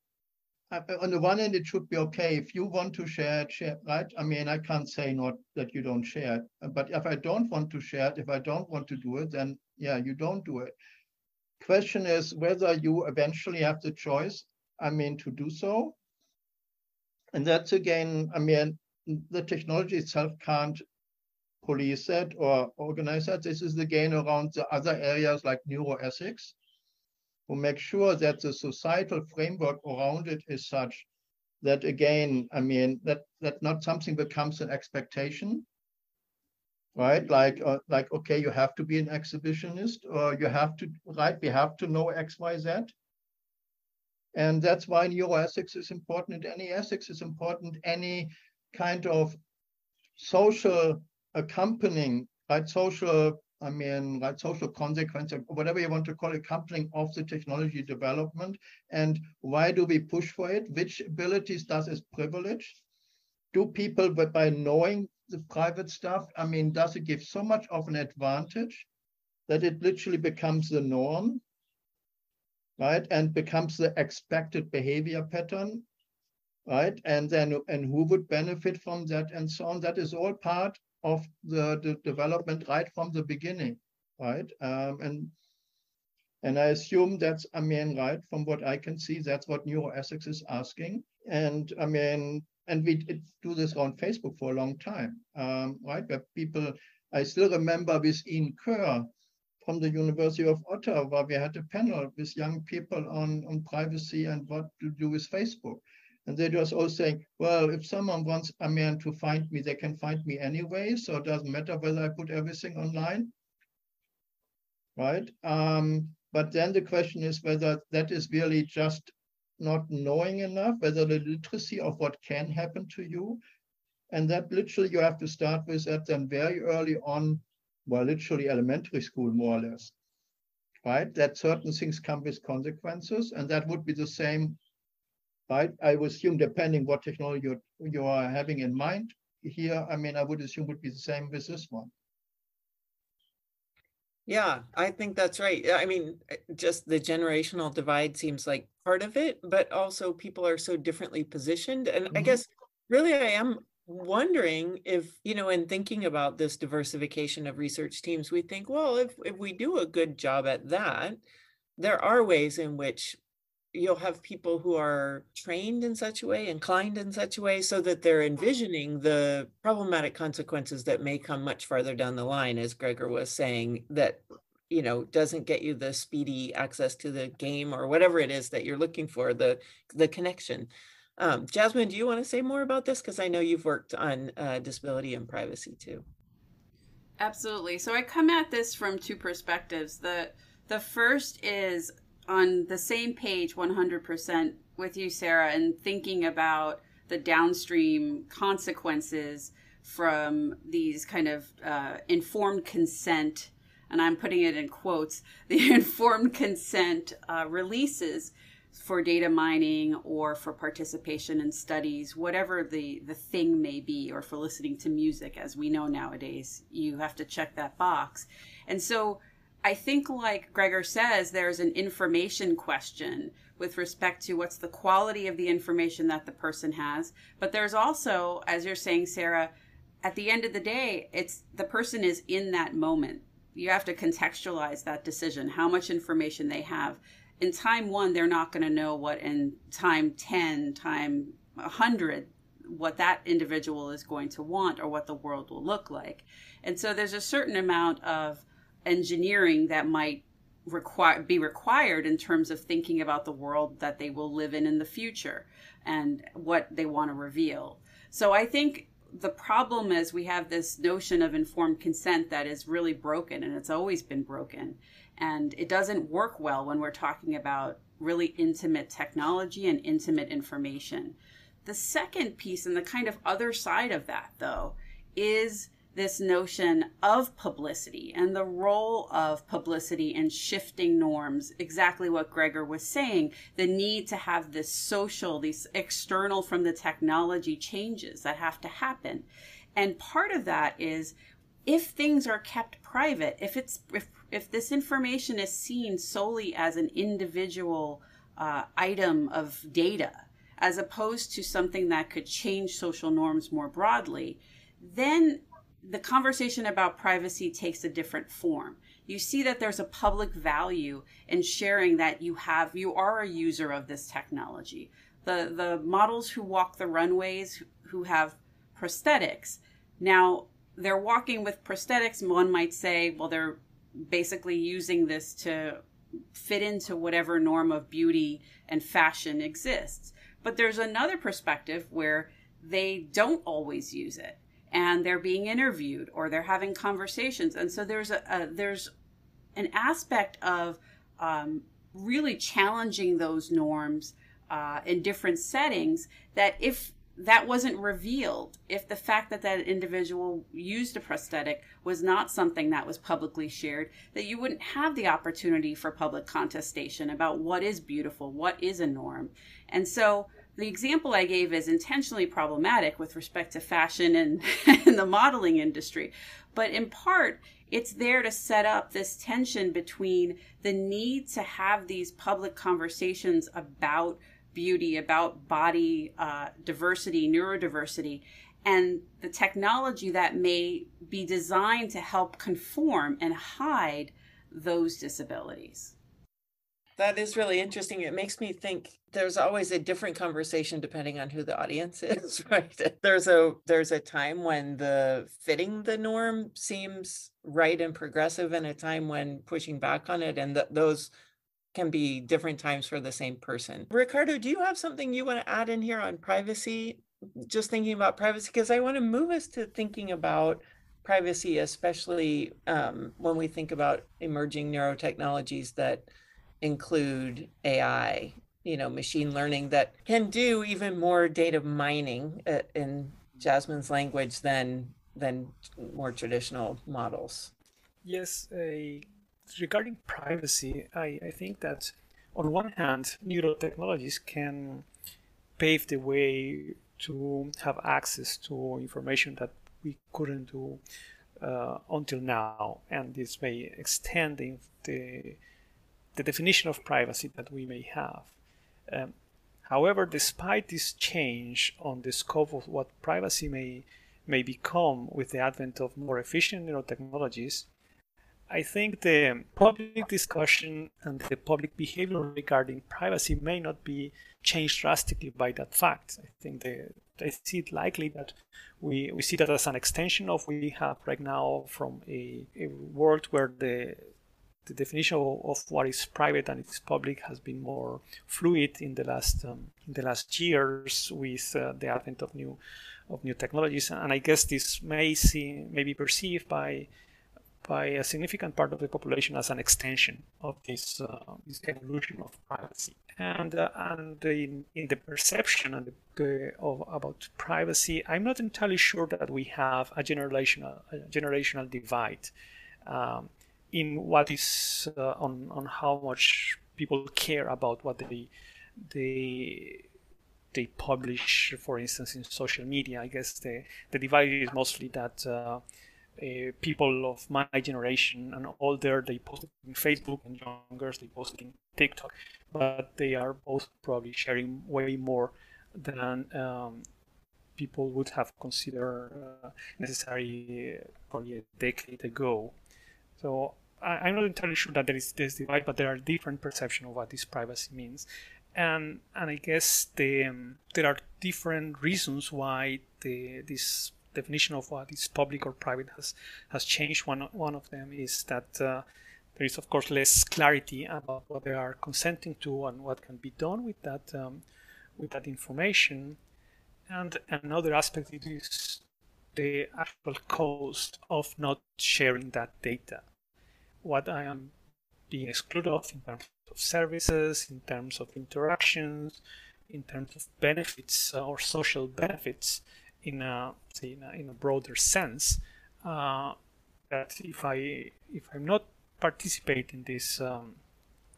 On the one hand, it should be okay. If you want to share it, share, right? I mean, I can't say not that you don't share it. But if I don't want to share it, if I don't want to do it, then yeah, you don't do it. Question is whether you eventually have the choice I mean, to do so. And that's again, I mean, the technology itself can't police that or organize that. This is again around the other areas like neuroethics, who make sure that the societal framework around it is such that again, I mean, that that not something becomes an expectation, right? Like, uh, like okay, you have to be an exhibitionist, or you have to, right? We have to know X, Y, Z. And that's why neuroethics is important. Any ethics is important. Any kind of social accompanying, right? Social, I mean, right? Social consequence, whatever you want to call it, accompanying of the technology development. And why do we push for it? Which abilities does it privilege? Do people, but by knowing the private stuff, I mean, does it give so much of an advantage that it literally becomes the norm? Right? And becomes the expected behavior pattern, right? And then, and who would benefit from that and so on. That is all part of the, the development right from the beginning, right? Um, and and I assume that's, I mean, right, from what I can see, that's what neuroethics is asking. And I mean, and we did do this on Facebook for a long time, um, right? Where people, I still remember with Ian Kerr, from the University of Ottawa, where we had a panel with young people on, on privacy and what to do with Facebook. And they just all saying, well, if someone wants a man to find me, they can find me anyway. So it doesn't matter whether I put everything online. Right? Um, but then the question is whether that is really just not knowing enough, whether the literacy of what can happen to you. And that literally you have to start with that then very early on well, literally elementary school, more or less, right? That certain things come with consequences, and that would be the same, right? I would assume, depending what technology you you are having in mind here, I mean, I would assume would be the same with this one. Yeah, I think that's right. I mean, just the generational divide seems like part of it, but also people are so differently positioned. And mm-hmm. I guess really I am wondering if you know in thinking about this diversification of research teams we think well if, if we do a good job at that there are ways in which you'll have people who are trained in such a way inclined in such a way so that they're envisioning the problematic consequences that may come much farther down the line as gregor was saying that you know doesn't get you the speedy access to the game or whatever it is that you're looking for the the connection um, Jasmine, do you want to say more about this? Because I know you've worked on uh, disability and privacy too. Absolutely. So I come at this from two perspectives. The the first is on the same page 100% with you, Sara, and thinking about the downstream consequences from these kind of uh, informed consent, and I'm putting it in quotes, the informed consent uh, releases for data mining or for participation in studies, whatever the, the thing may be, or for listening to music, as we know nowadays, you have to check that box. And so I think, like Gregor says, there's an information question with respect to what's the quality of the information that the person has. But there's also, as you're saying, Sara, at the end of the day, it's the person is in that moment. You have to contextualize that decision, how much information they have in time one, they're not going to know what in time 10, time 100, what that individual is going to want or what the world will look like. And so there's a certain amount of engineering that might require be required in terms of thinking about the world that they will live in in the future and what they want to reveal. So I think the problem is we have this notion of informed consent that is really broken and it's always been broken and it doesn't work well when we're talking about really intimate technology and intimate information. The second piece, and the kind of other side of that, though, is this notion of publicity and the role of publicity in shifting norms. Exactly what Gregor was saying the need to have this social, these external from the technology changes that have to happen. And part of that is if things are kept private, if it's if if this information is seen solely as an individual uh, item of data, as opposed to something that could change social norms more broadly, then the conversation about privacy takes a different form. You see that there's a public value in sharing that you have you are a user of this technology. The the models who walk the runways who have prosthetics. Now, they're walking with prosthetics. One might say, well, they're basically using this to fit into whatever norm of beauty and fashion exists. But there's another perspective where they don't always use it and they're being interviewed or they're having conversations. And so there's a, a there's an aspect of um, really challenging those norms uh, in different settings that if that wasn't revealed if the fact that that individual used a prosthetic was not something that was publicly shared that you wouldn't have the opportunity for public contestation about what is beautiful what is a norm. And so the example i gave is intentionally problematic with respect to fashion and, and the modeling industry. But in part it's there to set up this tension between the need to have these public conversations about beauty, about body uh, diversity, neurodiversity, and the technology that may be designed to help conform and hide those disabilities. That is really interesting. It makes me think there's always a different conversation depending on who the audience is, right? There's a there's a time when the fitting the norm seems right and progressive and a time when pushing back on it and the, those can be different times for the same person. Ricardo, do you have something you want to add in here on privacy? Just thinking about privacy, because I want to move us to thinking about privacy, especially um, when we think about emerging neurotechnologies that include AI, you know, machine learning that can do even more data mining uh, in Jasmine's language than than more traditional models. Yes, a regarding privacy, I, I think that on one hand, neurotechnologies can pave the way to have access to information that we couldn't do uh, until now, and this may extend the, the, the, definition of privacy that we may have. Um, however, despite this change on the scope of what privacy may may become with the advent of more efficient neurotechnologies, I think the public discussion and the public behavior regarding privacy may not be changed drastically by that fact. I think the, I see it likely that we, we see that as an extension of we have right now from a, a world where the the definition of what is private and is public has been more fluid in the last um, in the last years with uh, the advent of new of new technologies and I guess this may see may be perceived by by a significant part of the population as an extension of this, uh, this evolution of privacy. And, uh, and in, in the perception and the, of, about privacy, I'm not entirely sure that we have a generational, a generational divide um, in what is uh, on, on how much people care about what they, they, they publish, for instance, in social media. I guess the, the divide is mostly that uh, uh, people of my generation and older, they post in Facebook, and younger, they post in TikTok. But they are both probably sharing way more than um, people would have considered uh, necessary probably a decade ago. So I, am not entirely sure that there is this divide, but there are different perceptions of what this privacy means. And, and I guess the, um, there are different reasons why the, this definition of what is public or private has has changed. One one of them is that uh, there is of course less clarity about what they are consenting to and what can be done with that um, with that information. And another aspect is the actual cost of not sharing that data. What I am being excluded of in terms of services, in terms of interactions, in terms of benefits or social benefits in a say in a, in a broader sense uh, that if I if I'm not participating in this um,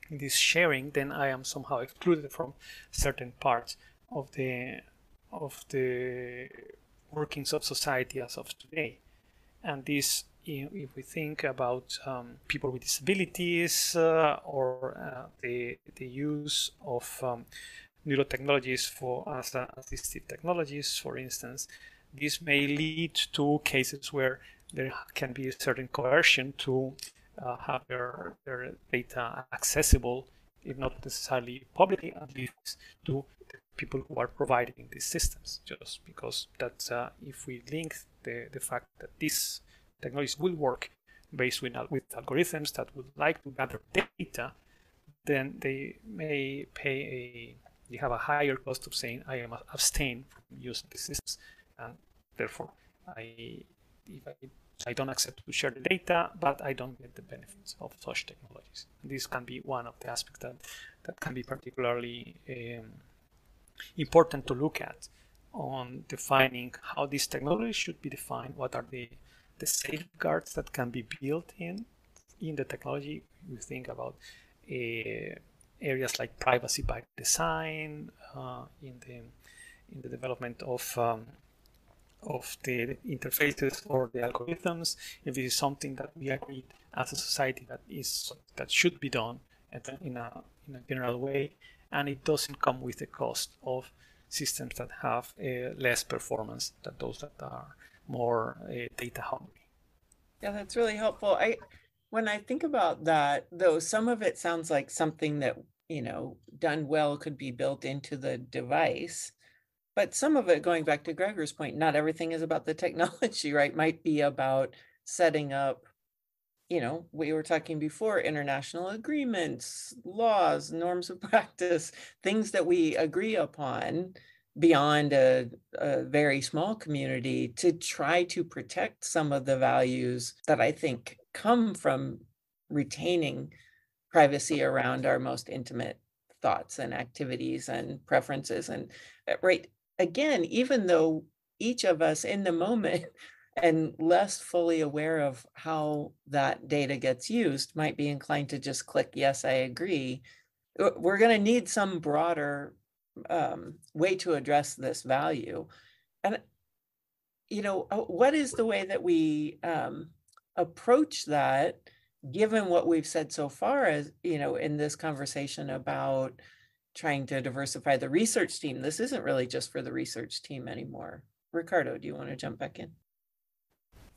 in this sharing, then I am somehow excluded from certain parts of the of the workings of society as of today. And this, if we think about um, people with disabilities uh, or uh, the the use of um, neurotechnologies for as assistive technologies, for instance, this may lead to cases where there can be a certain coercion to uh, have their, their data accessible, if not necessarily publicly, at least to the people who are providing these systems. Just because that uh, if we link the, the fact that these technologies will work based with, with algorithms that would like to gather data, then they may pay a you have a higher cost of saying I am abstain from using the systems, and therefore I if I I don't accept to share the data, but I don't get the benefits of such technologies. This can be one of the aspects that, that can be particularly um, important to look at on defining how these technologies should be defined, what are the, the safeguards that can be built in in the technology. You think about uh, areas like privacy by design uh, in the in the development of um, of the interfaces or the algorithms. If this is something that we agree as a society that is that should be done in a in a general way, and it doesn't come with the cost of systems that have uh, less performance than those that are more uh, data hungry. Yeah, that's really helpful. I when I think about that, though, some of it sounds like something that, you know, done well could be built into the device. But some of it, going back to Gregor's point, not everything is about the technology, right? Might be about setting up, you know, we were talking before international agreements, laws, norms of practice, things that we agree upon beyond a, a, very small community to try to protect some of the values that I think come from retaining privacy around our most intimate thoughts and activities and preferences and uh, right again even though each of us in the moment and less fully aware of how that data gets used might be inclined to just click yes i agree. We're going to need some broader um, way to address this value. And you know uh, what is the way that we um, approach that given what we've said so far as you know in this conversation about trying to diversify the research team this isn't really just for the research team anymore ricardo do you want to jump back in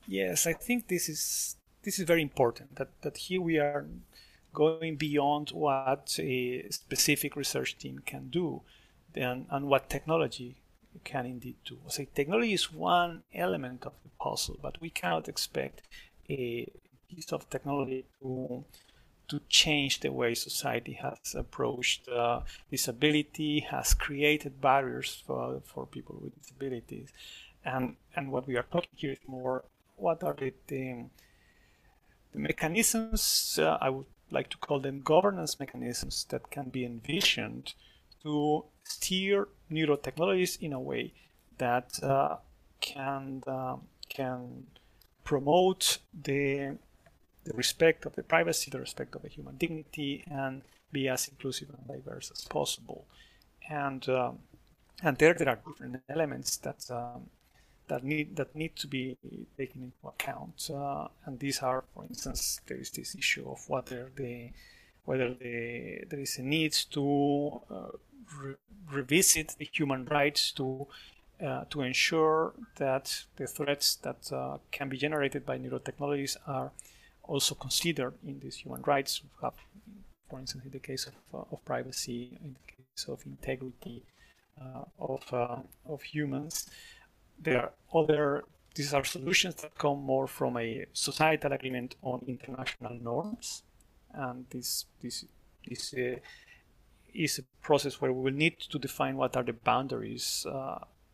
yes i think this is this is very important that that here we are going beyond what a specific research team can do and, and what technology can indeed do. So technology is one element of the puzzle, but we cannot expect a piece of technology to to change the way society has approached uh, disability, has created barriers for, for people with disabilities. And, and what we are talking here is more what are the, the, the mechanisms, uh, I would like to call them governance mechanisms that can be envisioned to steer neurotechnologies in a way that uh, can uh, can promote the the respect of the privacy, the respect of the human dignity, and be as inclusive and diverse as possible. And um, and there there are different elements that um, that need that need to be taken into account. Uh, and these are, for instance, there is this issue of whether the whether the, there is a need to uh, re- revisit the human rights to uh, to ensure that the threats that uh, can be generated by neurotechnologies are also considered in these human rights. For instance, in the case of, uh, of privacy, in the case of integrity uh, of, of humans. There are other, these are solutions that come more from a societal agreement on international norms. And this, this, this is a process where we will need to define what are the boundaries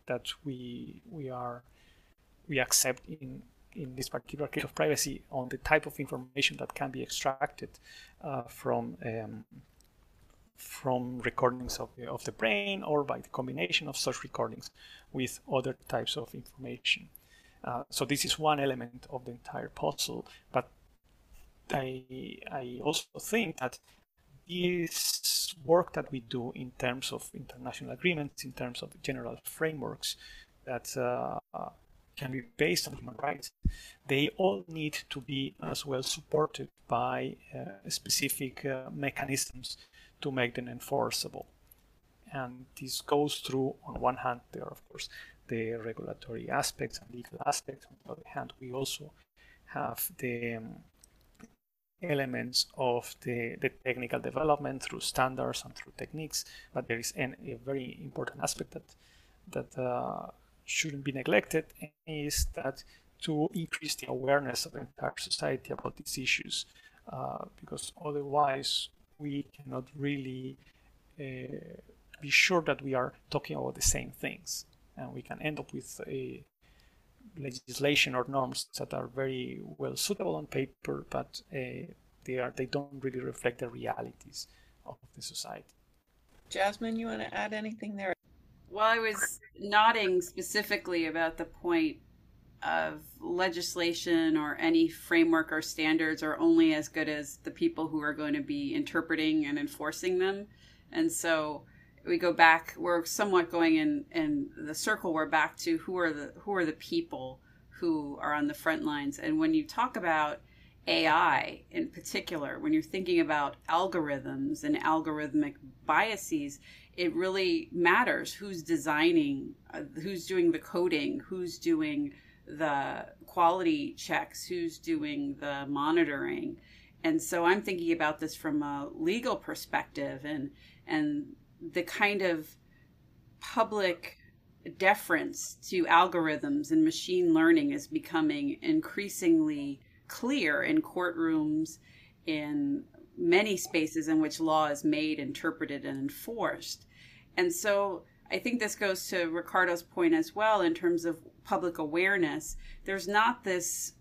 that we, we are we accept in in this particular case of privacy on the type of information that can be extracted uh, from um, from recordings of the, of the brain or by the combination of such recordings with other types of information. Uh, so this is one element of the entire puzzle, but I, I also think that this work that we do in terms of international agreements, in terms of general frameworks that uh, can be based on human rights, they all need to be as well supported by uh, specific uh, mechanisms to make them enforceable. And this goes through, on one hand, there are, of course, the regulatory aspects and legal aspects. On the other hand, we also have the um, elements of the, the technical development through standards and through techniques. But there is an, a very important aspect that that uh, shouldn't be neglected is that to increase the awareness of the entire society about these issues, uh, because otherwise we cannot really uh, be sure that we are talking about the same things, and we can end up with a legislation or norms that are very well suitable on paper, but uh, they are they don't really reflect the realities of the society. Jasmine, you want to add anything there? Well, I was nodding specifically about the point of legislation or any framework or standards are only as good as the people who are going to be interpreting and enforcing them. And so we go back we're somewhat going in in the circle we're back to who are the who are the people who are on the front lines and when you talk about AI in particular, when you're thinking about algorithms and algorithmic biases, it really matters who's designing, uh, who's doing the coding, who's doing the quality checks, who's doing the monitoring. And so I'm thinking about this from a legal perspective and and the kind of public deference to algorithms and machine learning is becoming increasingly clear in courtrooms in many spaces in which law is made, interpreted, and enforced. And so I think this goes to Ricardo's point as well in terms of public awareness. There's not this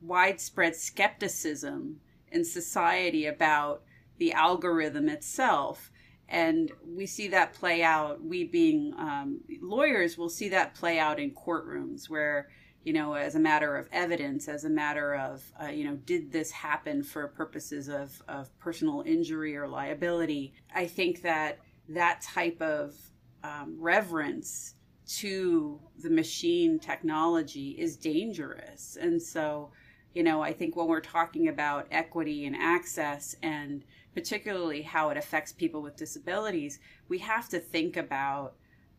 widespread skepticism in society about the algorithm itself. And we see that play out. We, being um, lawyers, will see that play out in courtrooms where you know, as a matter of evidence, as a matter of, uh, you know, did this happen for purposes of, of personal injury or liability? I think that that type of um, reverence to the machine technology is dangerous. And so, you know, I think when we're talking about equity and access and particularly how it affects people with disabilities, we have to think about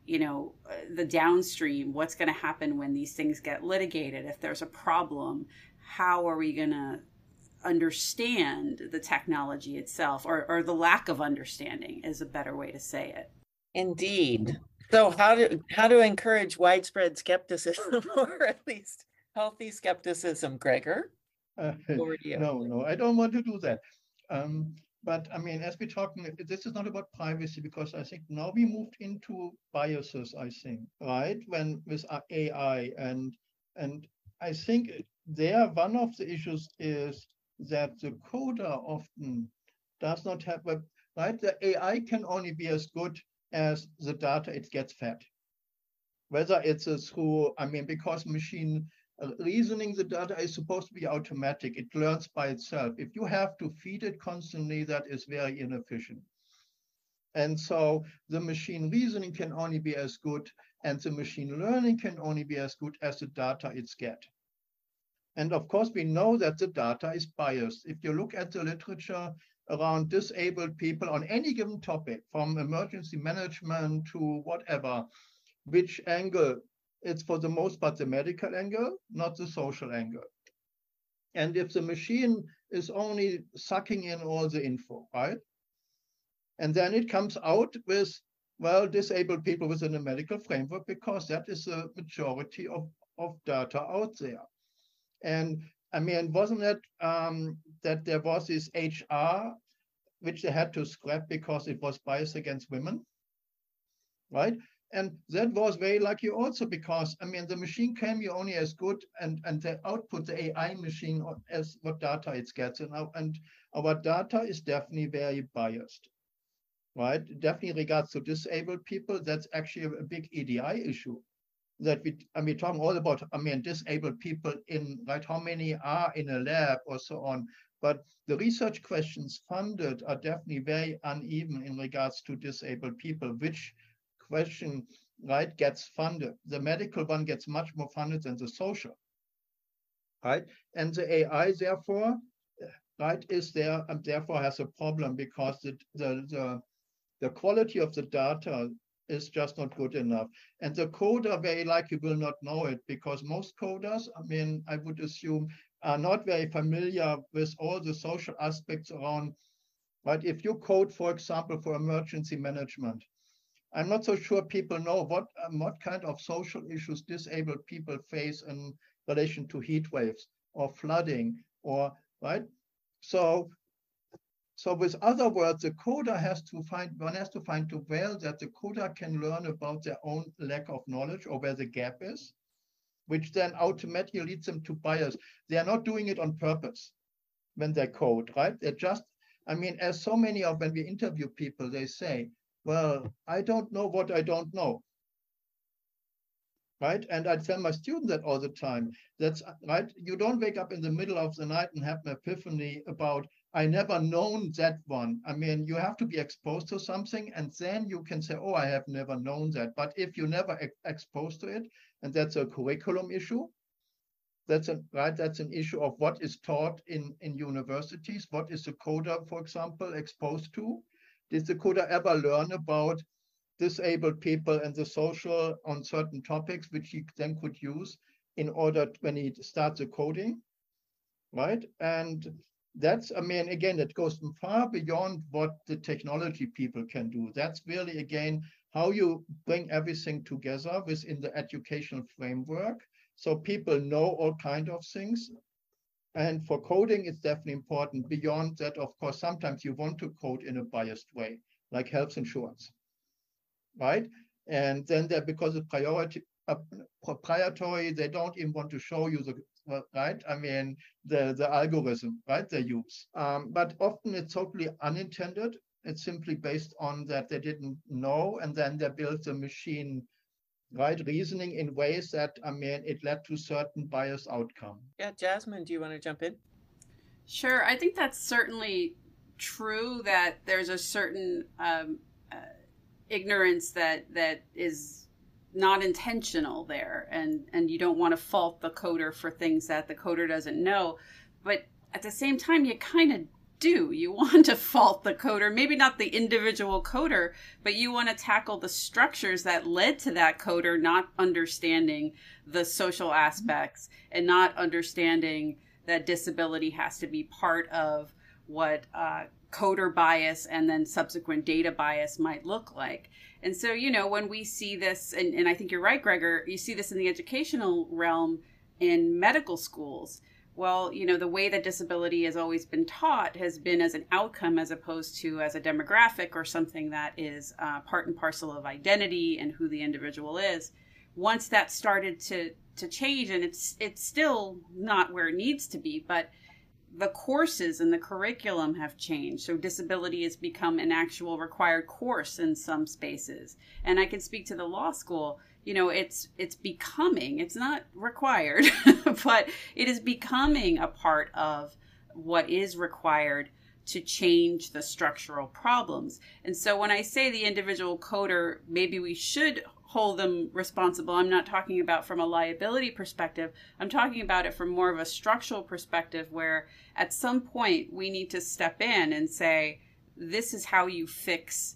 you know uh, the downstream what's going to happen when these things get litigated. If there's a problem how are we going to understand the technology itself or, or the lack of understanding is a better way to say it. Indeed. So how to how to encourage widespread skepticism or at least healthy skepticism gregor? Uh, no no i don't want to do that. Um, but I mean, as we're talking, this is not about privacy because I think now we moved into biases. I think right when with AI and and I think there one of the issues is that the coder often does not have a right. The AI can only be as good as the data it gets fed. Whether it's a through, I mean, because machine reasoning the data is supposed to be automatic. It learns by itself. If you have to feed it constantly, that is very inefficient. And so the machine reasoning can only be as good and the machine learning can only be as good as the data it's get. And of course, we know that the data is biased. If you look at the literature around disabled people on any given topic, from emergency management to whatever, which angle, it's for the most part the medical angle, not the social angle. And if the machine is only sucking in all the info, right? And then it comes out with, well, disabled people within a medical framework because that is the majority of, of data out there. And I mean, wasn't it um, that there was this HR which they had to scrap because it was biased against women, right? And that was very lucky also because, I mean, the machine can be only as good and, and the output, the AI machine uh, as what data it gets. And our, and our data is definitely very biased right? Definitely regards to disabled people, that's actually a big EDI issue. That we, I mean, talking all about, I mean, disabled people in, right? How many are in a lab or so on. But the research questions funded are definitely very uneven in regards to disabled people. Which question, right, gets funded? The medical one gets much more funded than the social, right? And the AI, therefore, right, is there and therefore has a problem because the, the, the the quality of the data is just not good enough. And the coder very likely will not know it because most coders, I mean, I would assume, are not very familiar with all the social aspects around. But if you code, for example, for emergency management, I'm not so sure people know what um, what kind of social issues disabled people face in relation to heat waves or flooding or right. So so with other words, the coder has to find, one has to find to well that the coder can learn about their own lack of knowledge or where the gap is, which then automatically leads them to bias. They are not doing it on purpose when they code, right? They're just, I mean, as so many of when we interview people, they say, well, I don't know what I don't know. Right? And I tell my students that all the time. That's right. You don't wake up in the middle of the night and have an epiphany about I never known that one. I mean, you have to be exposed to something and then you can say, oh, I have never known that. But if you never ex exposed to it, and that's a curriculum issue, that's a, right, that's an issue of what is taught in, in universities. What is the coder, for example, exposed to? Did the coder ever learn about disabled people and the social on certain topics, which he then could use in order when he starts the coding, right? And that's, I mean, again, it goes far beyond what the technology people can do. That's really, again, how you bring everything together within the educational framework. So people know all kind of things. And for coding, it's definitely important. Beyond that, of course, sometimes you want to code in a biased way, like health insurance, right? And then there, because of priority, uh, proprietary, they don't even want to show you the right? I mean, the, the algorithm, right, they use. Um, but often it's totally unintended. It's simply based on that they didn't know, and then they built the machine, right, reasoning in ways that, I mean, it led to certain biased outcome. Yeah, Jasmine, do you want to jump in? Sure. I think that's certainly true that there's a certain um, uh, ignorance that that is not intentional there and and you don't want to fault the coder for things that the coder doesn't know but at the same time you kind of do you want to fault the coder maybe not the individual coder but you want to tackle the structures that led to that coder not understanding the social aspects and not understanding that disability has to be part of what uh, coder bias and then subsequent data bias might look like and so, you know, when we see this, and, and I think you're right, Gregor, you see this in the educational realm in medical schools. Well, you know, the way that disability has always been taught has been as an outcome as opposed to as a demographic or something that is uh, part and parcel of identity and who the individual is. Once that started to to change, and it's it's still not where it needs to be, but the courses and the curriculum have changed. So disability has become an actual required course in some spaces. And I can speak to the law school, you know, it's it's becoming, it's not required, but it is becoming a part of what is required to change the structural problems. And so when I say the individual coder, maybe we should hold them responsible. I'm not talking about from a liability perspective. I'm talking about it from more of a structural perspective where at some point we need to step in and say, this is how you fix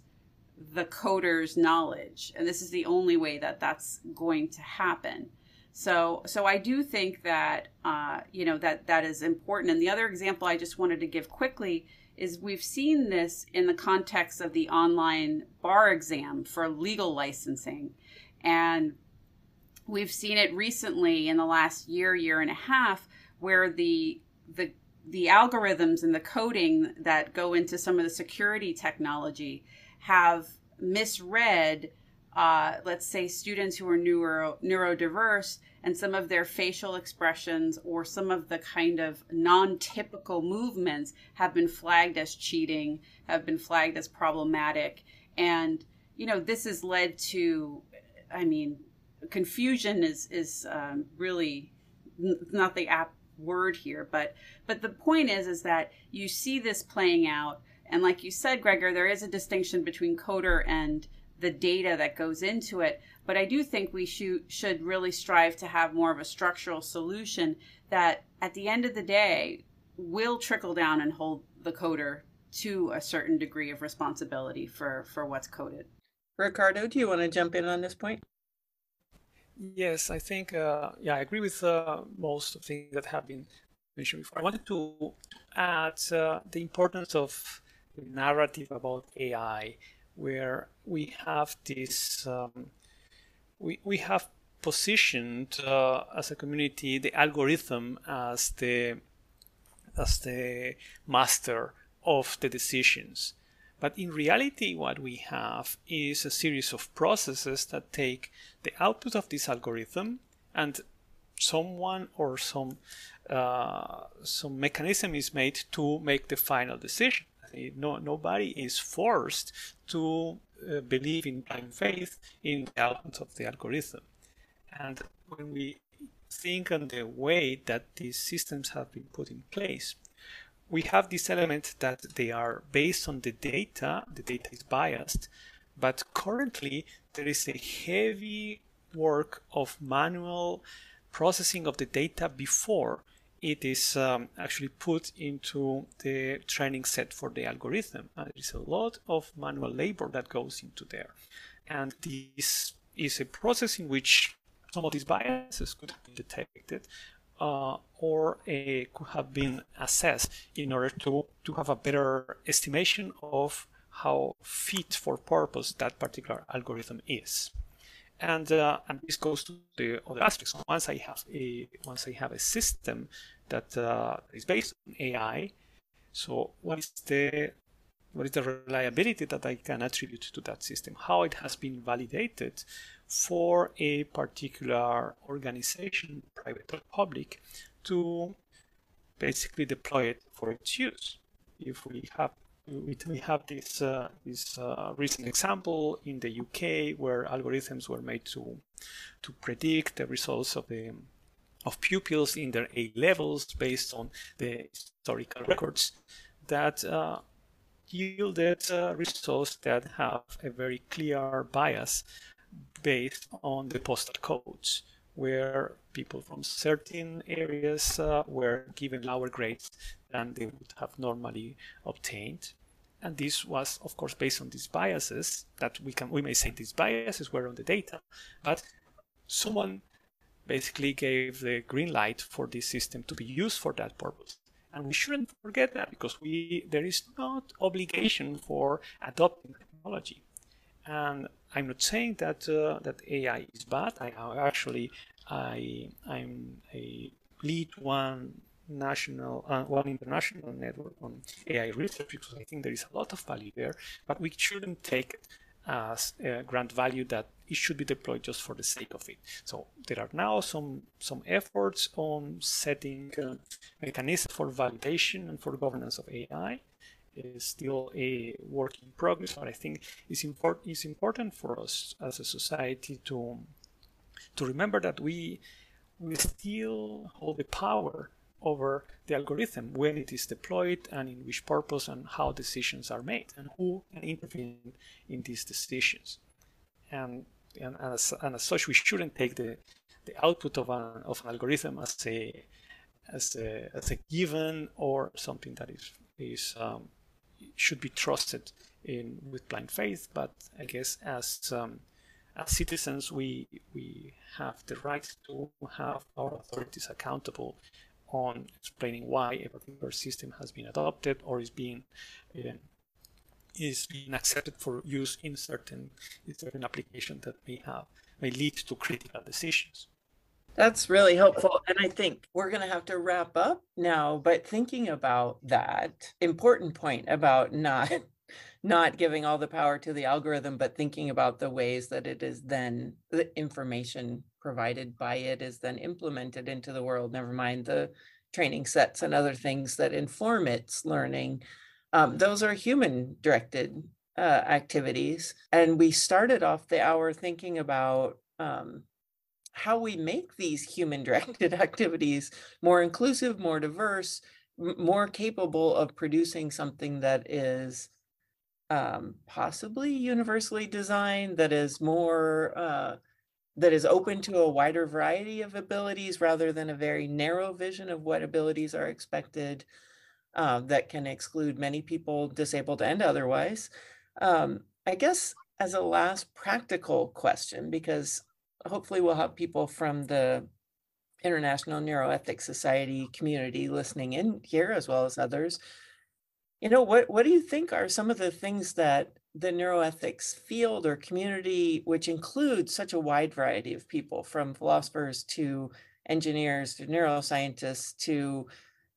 the coder's knowledge. And this is the only way that that's going to happen. So, so I do think that, uh, you know, that that is important. And the other example I just wanted to give quickly is we've seen this in the context of the online bar exam for legal licensing. And we've seen it recently in the last year, year and a half, where the the the algorithms and the coding that go into some of the security technology have misread uh, let's say students who are neuro neurodiverse and some of their facial expressions or some of the kind of non-typical movements have been flagged as cheating have been flagged as problematic. And you know this has led to I mean, confusion is is um, really not the apt word here, but but the point is is that you see this playing out, and like you said, Gregor, there is a distinction between coder and the data that goes into it. But I do think we should should really strive to have more of a structural solution that, at the end of the day, will trickle down and hold the coder to a certain degree of responsibility for for what's coded. Ricardo, do you want to jump in on this point? Yes, I think, uh, yeah, I agree with uh, most of the things that have been mentioned before. I wanted to add uh, the importance of the narrative about AI, where we have this, um, we, we have positioned uh, as a community the algorithm as the as the master of the decisions but in reality, what we have is a series of processes that take the output of this algorithm and someone or some uh, some mechanism is made to make the final decision. No, nobody is forced to uh, believe in blind faith in the output of the algorithm. And when we think on the way that these systems have been put in place, we have this element that they are based on the data, the data is biased, but currently there is a heavy work of manual processing of the data before it is um, actually put into the training set for the algorithm. Uh, there is a lot of manual labor that goes into there. And this is a process in which some of these biases could be detected, uh, or a, could have been assessed in order to, to have a better estimation of how fit for purpose that particular algorithm is. And, uh, and this goes to the other aspects. Once I have a once I have a system that uh, is based on AI, so what is the what is the reliability that I can attribute to that system? How it has been validated for a particular organization, private or public, to basically deploy it for its use. If we have we have this uh, this uh, recent example in the UK where algorithms were made to to predict the results of the of pupils in their A levels based on the historical records that uh, yielded uh, results that have a very clear bias based on the postal codes, where people from certain areas uh, were given lower grades than they would have normally obtained. And this was, of course, based on these biases that we can we may say these biases were on the data, but someone basically gave the green light for this system to be used for that purpose. And we shouldn't forget that because we there is not obligation for adopting technology. And I'm not saying that uh, that AI is bad. I actually I I'm a lead one national uh, one international network on AI research because I think there is a lot of value there, but we shouldn't take it as a grant value that it should be deployed just for the sake of it. So there are now some some efforts on setting uh, mechanisms for validation and for governance of AI. It is still a work in progress, but I think it's important it's important for us as a society to to remember that we we still hold the power over the algorithm when it is deployed and in which purpose and how decisions are made and who can intervene in these decisions. And and, and, as, and as such, we shouldn't take the, the output of an, of an algorithm as a, as a, as a given or something that is, is um, should be trusted in with blind faith. But I guess as um, as citizens, we we have the right to have our authorities accountable on explaining why a particular system has been adopted or is being uh, is being accepted for use in certain in certain applications that may have may lead to critical decisions. That's really helpful. And I think we're going to have to wrap up now, but thinking about that important point about not not giving all the power to the algorithm, but thinking about the ways that it is then the information provided by it is then implemented into the world, never mind the training sets and other things that inform its learning um, those are human directed uh, activities. And we started off the hour thinking about um, how we make these human directed activities more inclusive, more diverse, m- more capable of producing something that is um, possibly universally designed, that is more. Uh, that is open to a wider variety of abilities rather than a very narrow vision of what abilities are expected uh, that can exclude many people, disabled and otherwise. Um, I guess as a last practical question, because hopefully we'll have people from the International Neuroethics Society community listening in here as well as others. You know, what, what do you think are some of the things that the neuroethics field or community, which includes such a wide variety of people from philosophers to engineers to neuroscientists to,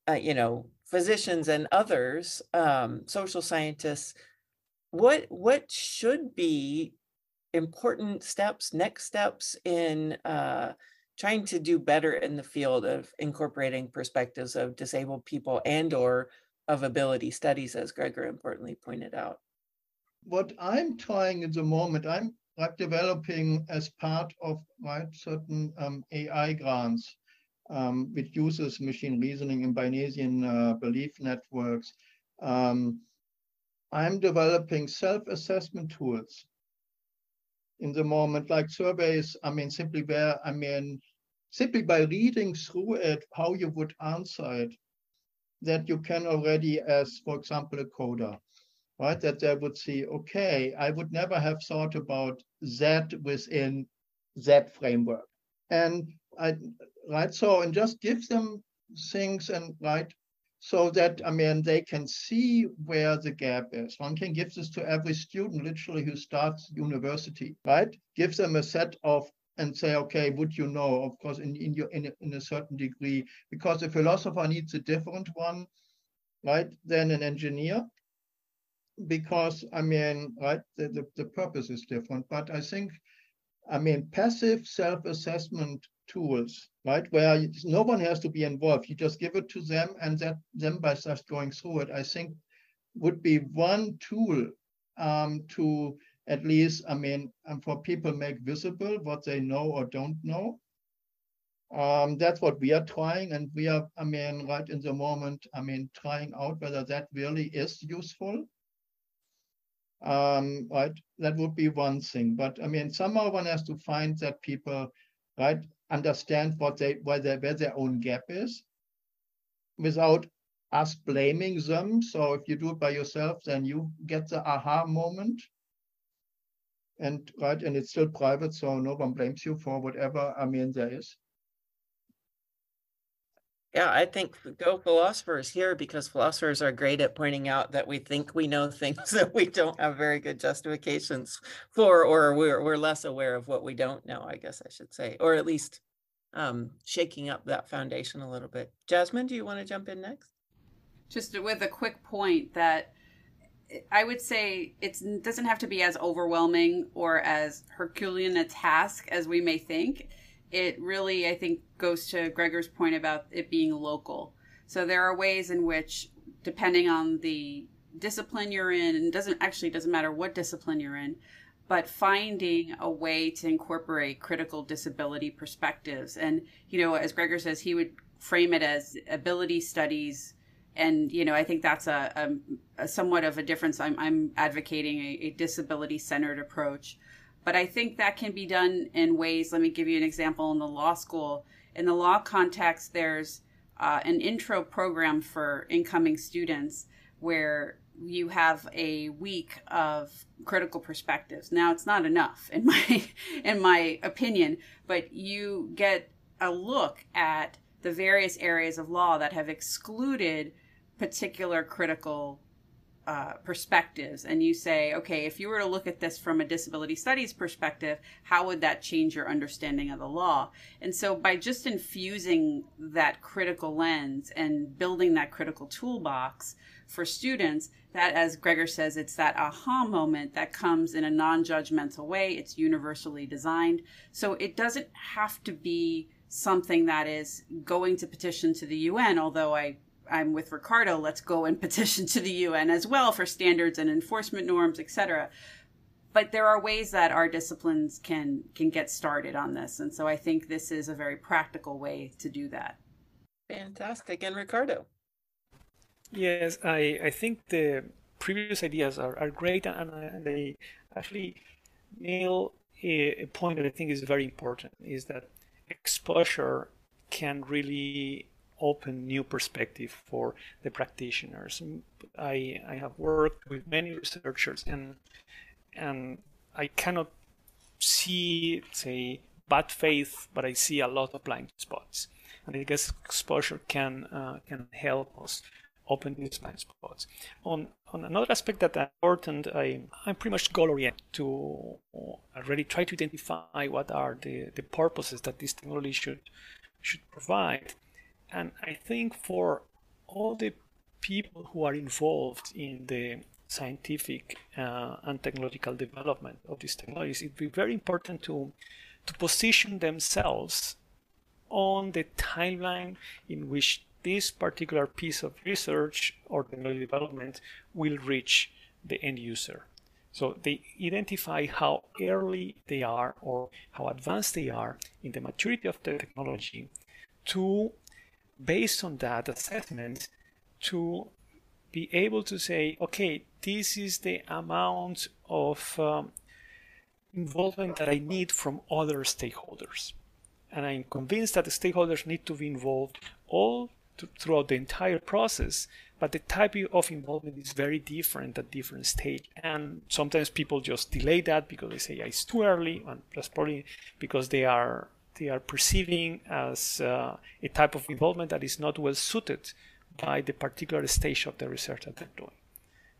uh, you know, physicians and others, um, social scientists, what what should be important steps, next steps in uh, trying to do better in the field of incorporating perspectives of disabled people and or of ability studies, as Gregor importantly pointed out. What I'm trying at the moment, I'm like developing as part of right certain um, AI grants um, which uses machine reasoning in Bayesian uh, belief networks. Um, I'm developing self-assessment tools in the moment, like surveys, I mean, simply where, I mean, simply by reading through it, how you would answer it, that you can already, as for example, a coder, right? That they would see, okay, I would never have thought about that within that framework. And I, right? So, and just give them things and right so that I mean they can see where the gap is. One can give this to every student literally who starts university, right? Give them a set of and say, okay, would you know? Of course, in in your in in a certain degree, because a philosopher needs a different one, right, than an engineer. Because I mean, right, the, the, the purpose is different. But I think, I mean, passive self-assessment tools, right? Where no one has to be involved. You just give it to them and that them by just going through it, I think would be one tool um, to at least, I mean, um, for people make visible what they know or don't know. Um, that's what we are trying, and we are, I mean, right in the moment, I mean, trying out whether that really is useful. Um, right, that would be one thing. But I mean, somehow one has to find that people, right, understand what they where, they, where their own gap is without us blaming them. So if you do it by yourself, then you get the aha moment. And right, and it's still private, so no one blames you for whatever I mean there is. Yeah, I think go philosophers here because philosophers are great at pointing out that we think we know things that we don't have very good justifications for, or we're we're less aware of what we don't know, I guess I should say, or at least um, shaking up that foundation a little bit. Jasmine, do you want to jump in next? Just with a quick point that I would say it doesn't have to be as overwhelming or as Herculean a task as we may think. It really, I think, goes to Gregor's point about it being local. So there are ways in which, depending on the discipline you're in, and doesn't actually doesn't matter what discipline you're in, but finding a way to incorporate critical disability perspectives. And you know, as Gregor says, he would frame it as ability studies and you know i think that's a, a, a somewhat of a difference i'm, I'm advocating a, a disability centered approach but i think that can be done in ways let me give you an example in the law school. In the law context there's uh, an intro program for incoming students where you have a week of critical perspectives. Now it's not enough in my in my opinion but you get a look at the various areas of law that have excluded particular critical uh, perspectives and you say, okay, if you were to look at this from a disability studies perspective, how would that change your understanding of the law? And so by just infusing that critical lens and building that critical toolbox for students, that as Gregor says, it's that aha moment that comes in a non judgmental way. It's universally designed. So it doesn't have to be something that is going to petition to the UN, although I I'm with Ricardo, let's go and petition to the UN as well for standards and enforcement norms, etc. But there are ways that our disciplines can can get started on this, and so I think this is a very practical way to do that. Fantastic, and Ricardo. Yes, I I think the previous ideas are, are great, and, and they actually nail a, a point that I think is very important: is that exposure can really open new perspective for the practitioners. I, I have worked with many researchers and and I cannot see say bad faith, but I see a lot of blind spots. And I guess exposure can uh, can help us open these blind spots. On on another aspect that important, I I'm pretty much goal oriented to already try to identify what are the, the purposes that this technology should should provide and I think for all the people who are involved in the scientific uh, and technological development of these technologies, it'd be very important to to position themselves on the timeline in which this particular piece of research or technology development will reach the end user. So they identify how early they are or how advanced they are in the maturity of the technology to based on that assessment to be able to say, okay, this is the amount of um, involvement that I need from other stakeholders. And I'm convinced that the stakeholders need to be involved all throughout the entire process, but the type of involvement is very different at different stages. And sometimes people just delay that because they say yeah, it's too early, and that's probably because they are they are perceiving as uh, a type of involvement that is not well suited by the particular stage of the research that they're doing.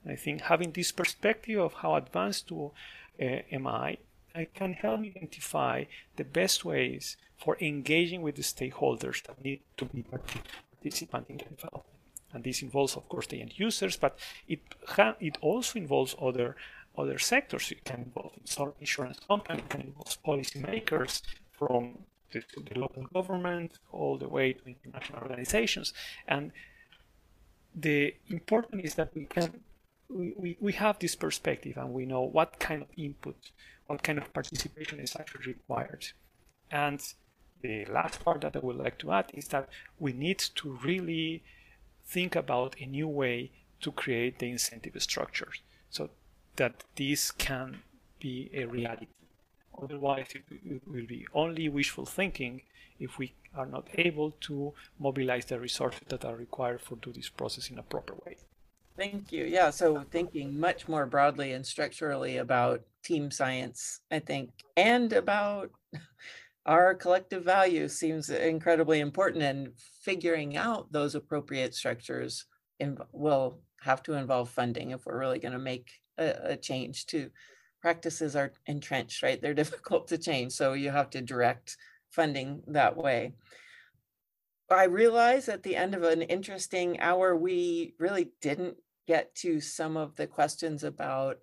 And I think having this perspective of how advanced to, uh, am I, I can help identify the best ways for engaging with the stakeholders that need to be participating in the development. And this involves, of course, the end users, but it it also involves other other sectors. It can involve insurance companies, it can involve policymakers from the, the local government all the way to international organizations. And the important is that we can we, we have this perspective and we know what kind of input, what kind of participation is actually required. And the last part that I would like to add is that we need to really think about a new way to create the incentive structures so that this can be a reality. Otherwise, it will be only wishful thinking if we are not able to mobilize the resources that are required for do this process in a proper way. Thank you. Yeah, so thinking much more broadly and structurally about team science, I think, and about our collective values seems incredibly important and figuring out those appropriate structures will have to involve funding if we're really going to make a, a change to practices are entrenched, right? They're difficult to change. So you have to direct funding that way. I realize at the end of an interesting hour, we really didn't get to some of the questions about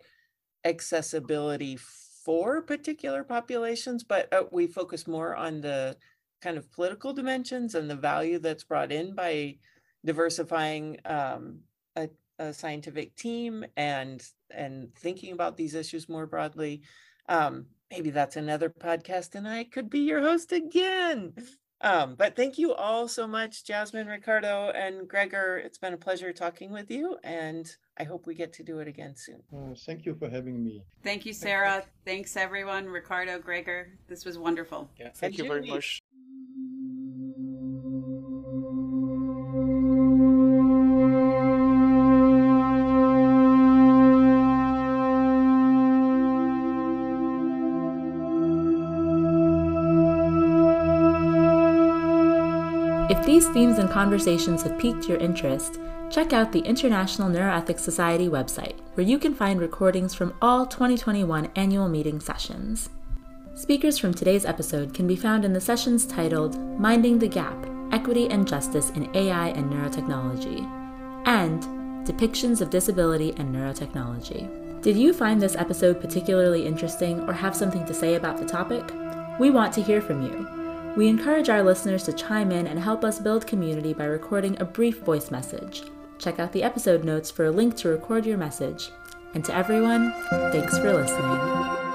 accessibility for particular populations, but uh, we focus more on the kind of political dimensions and the value that's brought in by diversifying um, a, a, scientific team and and thinking about these issues more broadly. Um, maybe that's another podcast, and I could be your host again. Um, but thank you all so much, Jasmine, Ricardo, and Gregor. It's been a pleasure talking with you, and I hope we get to do it again soon. Uh, thank you for having me. Thank you, Sara. Thanks, everyone. Ricardo, Gregor, this was wonderful. Yeah, thank and you very much. And conversations have piqued your interest, check out the International Neuroethics Society website, where you can find recordings from all 2021 annual meeting sessions. Speakers from today's episode can be found in the sessions titled Minding the Gap Equity and Justice in AI and Neurotechnology and Depictions of Disability and Neurotechnology. Did you find this episode particularly interesting or have something to say about the topic? We want to hear from you. We encourage our listeners to chime in and help us build community by recording a brief voice message. Check out the episode notes for a link to record your message. And to everyone, thanks for listening.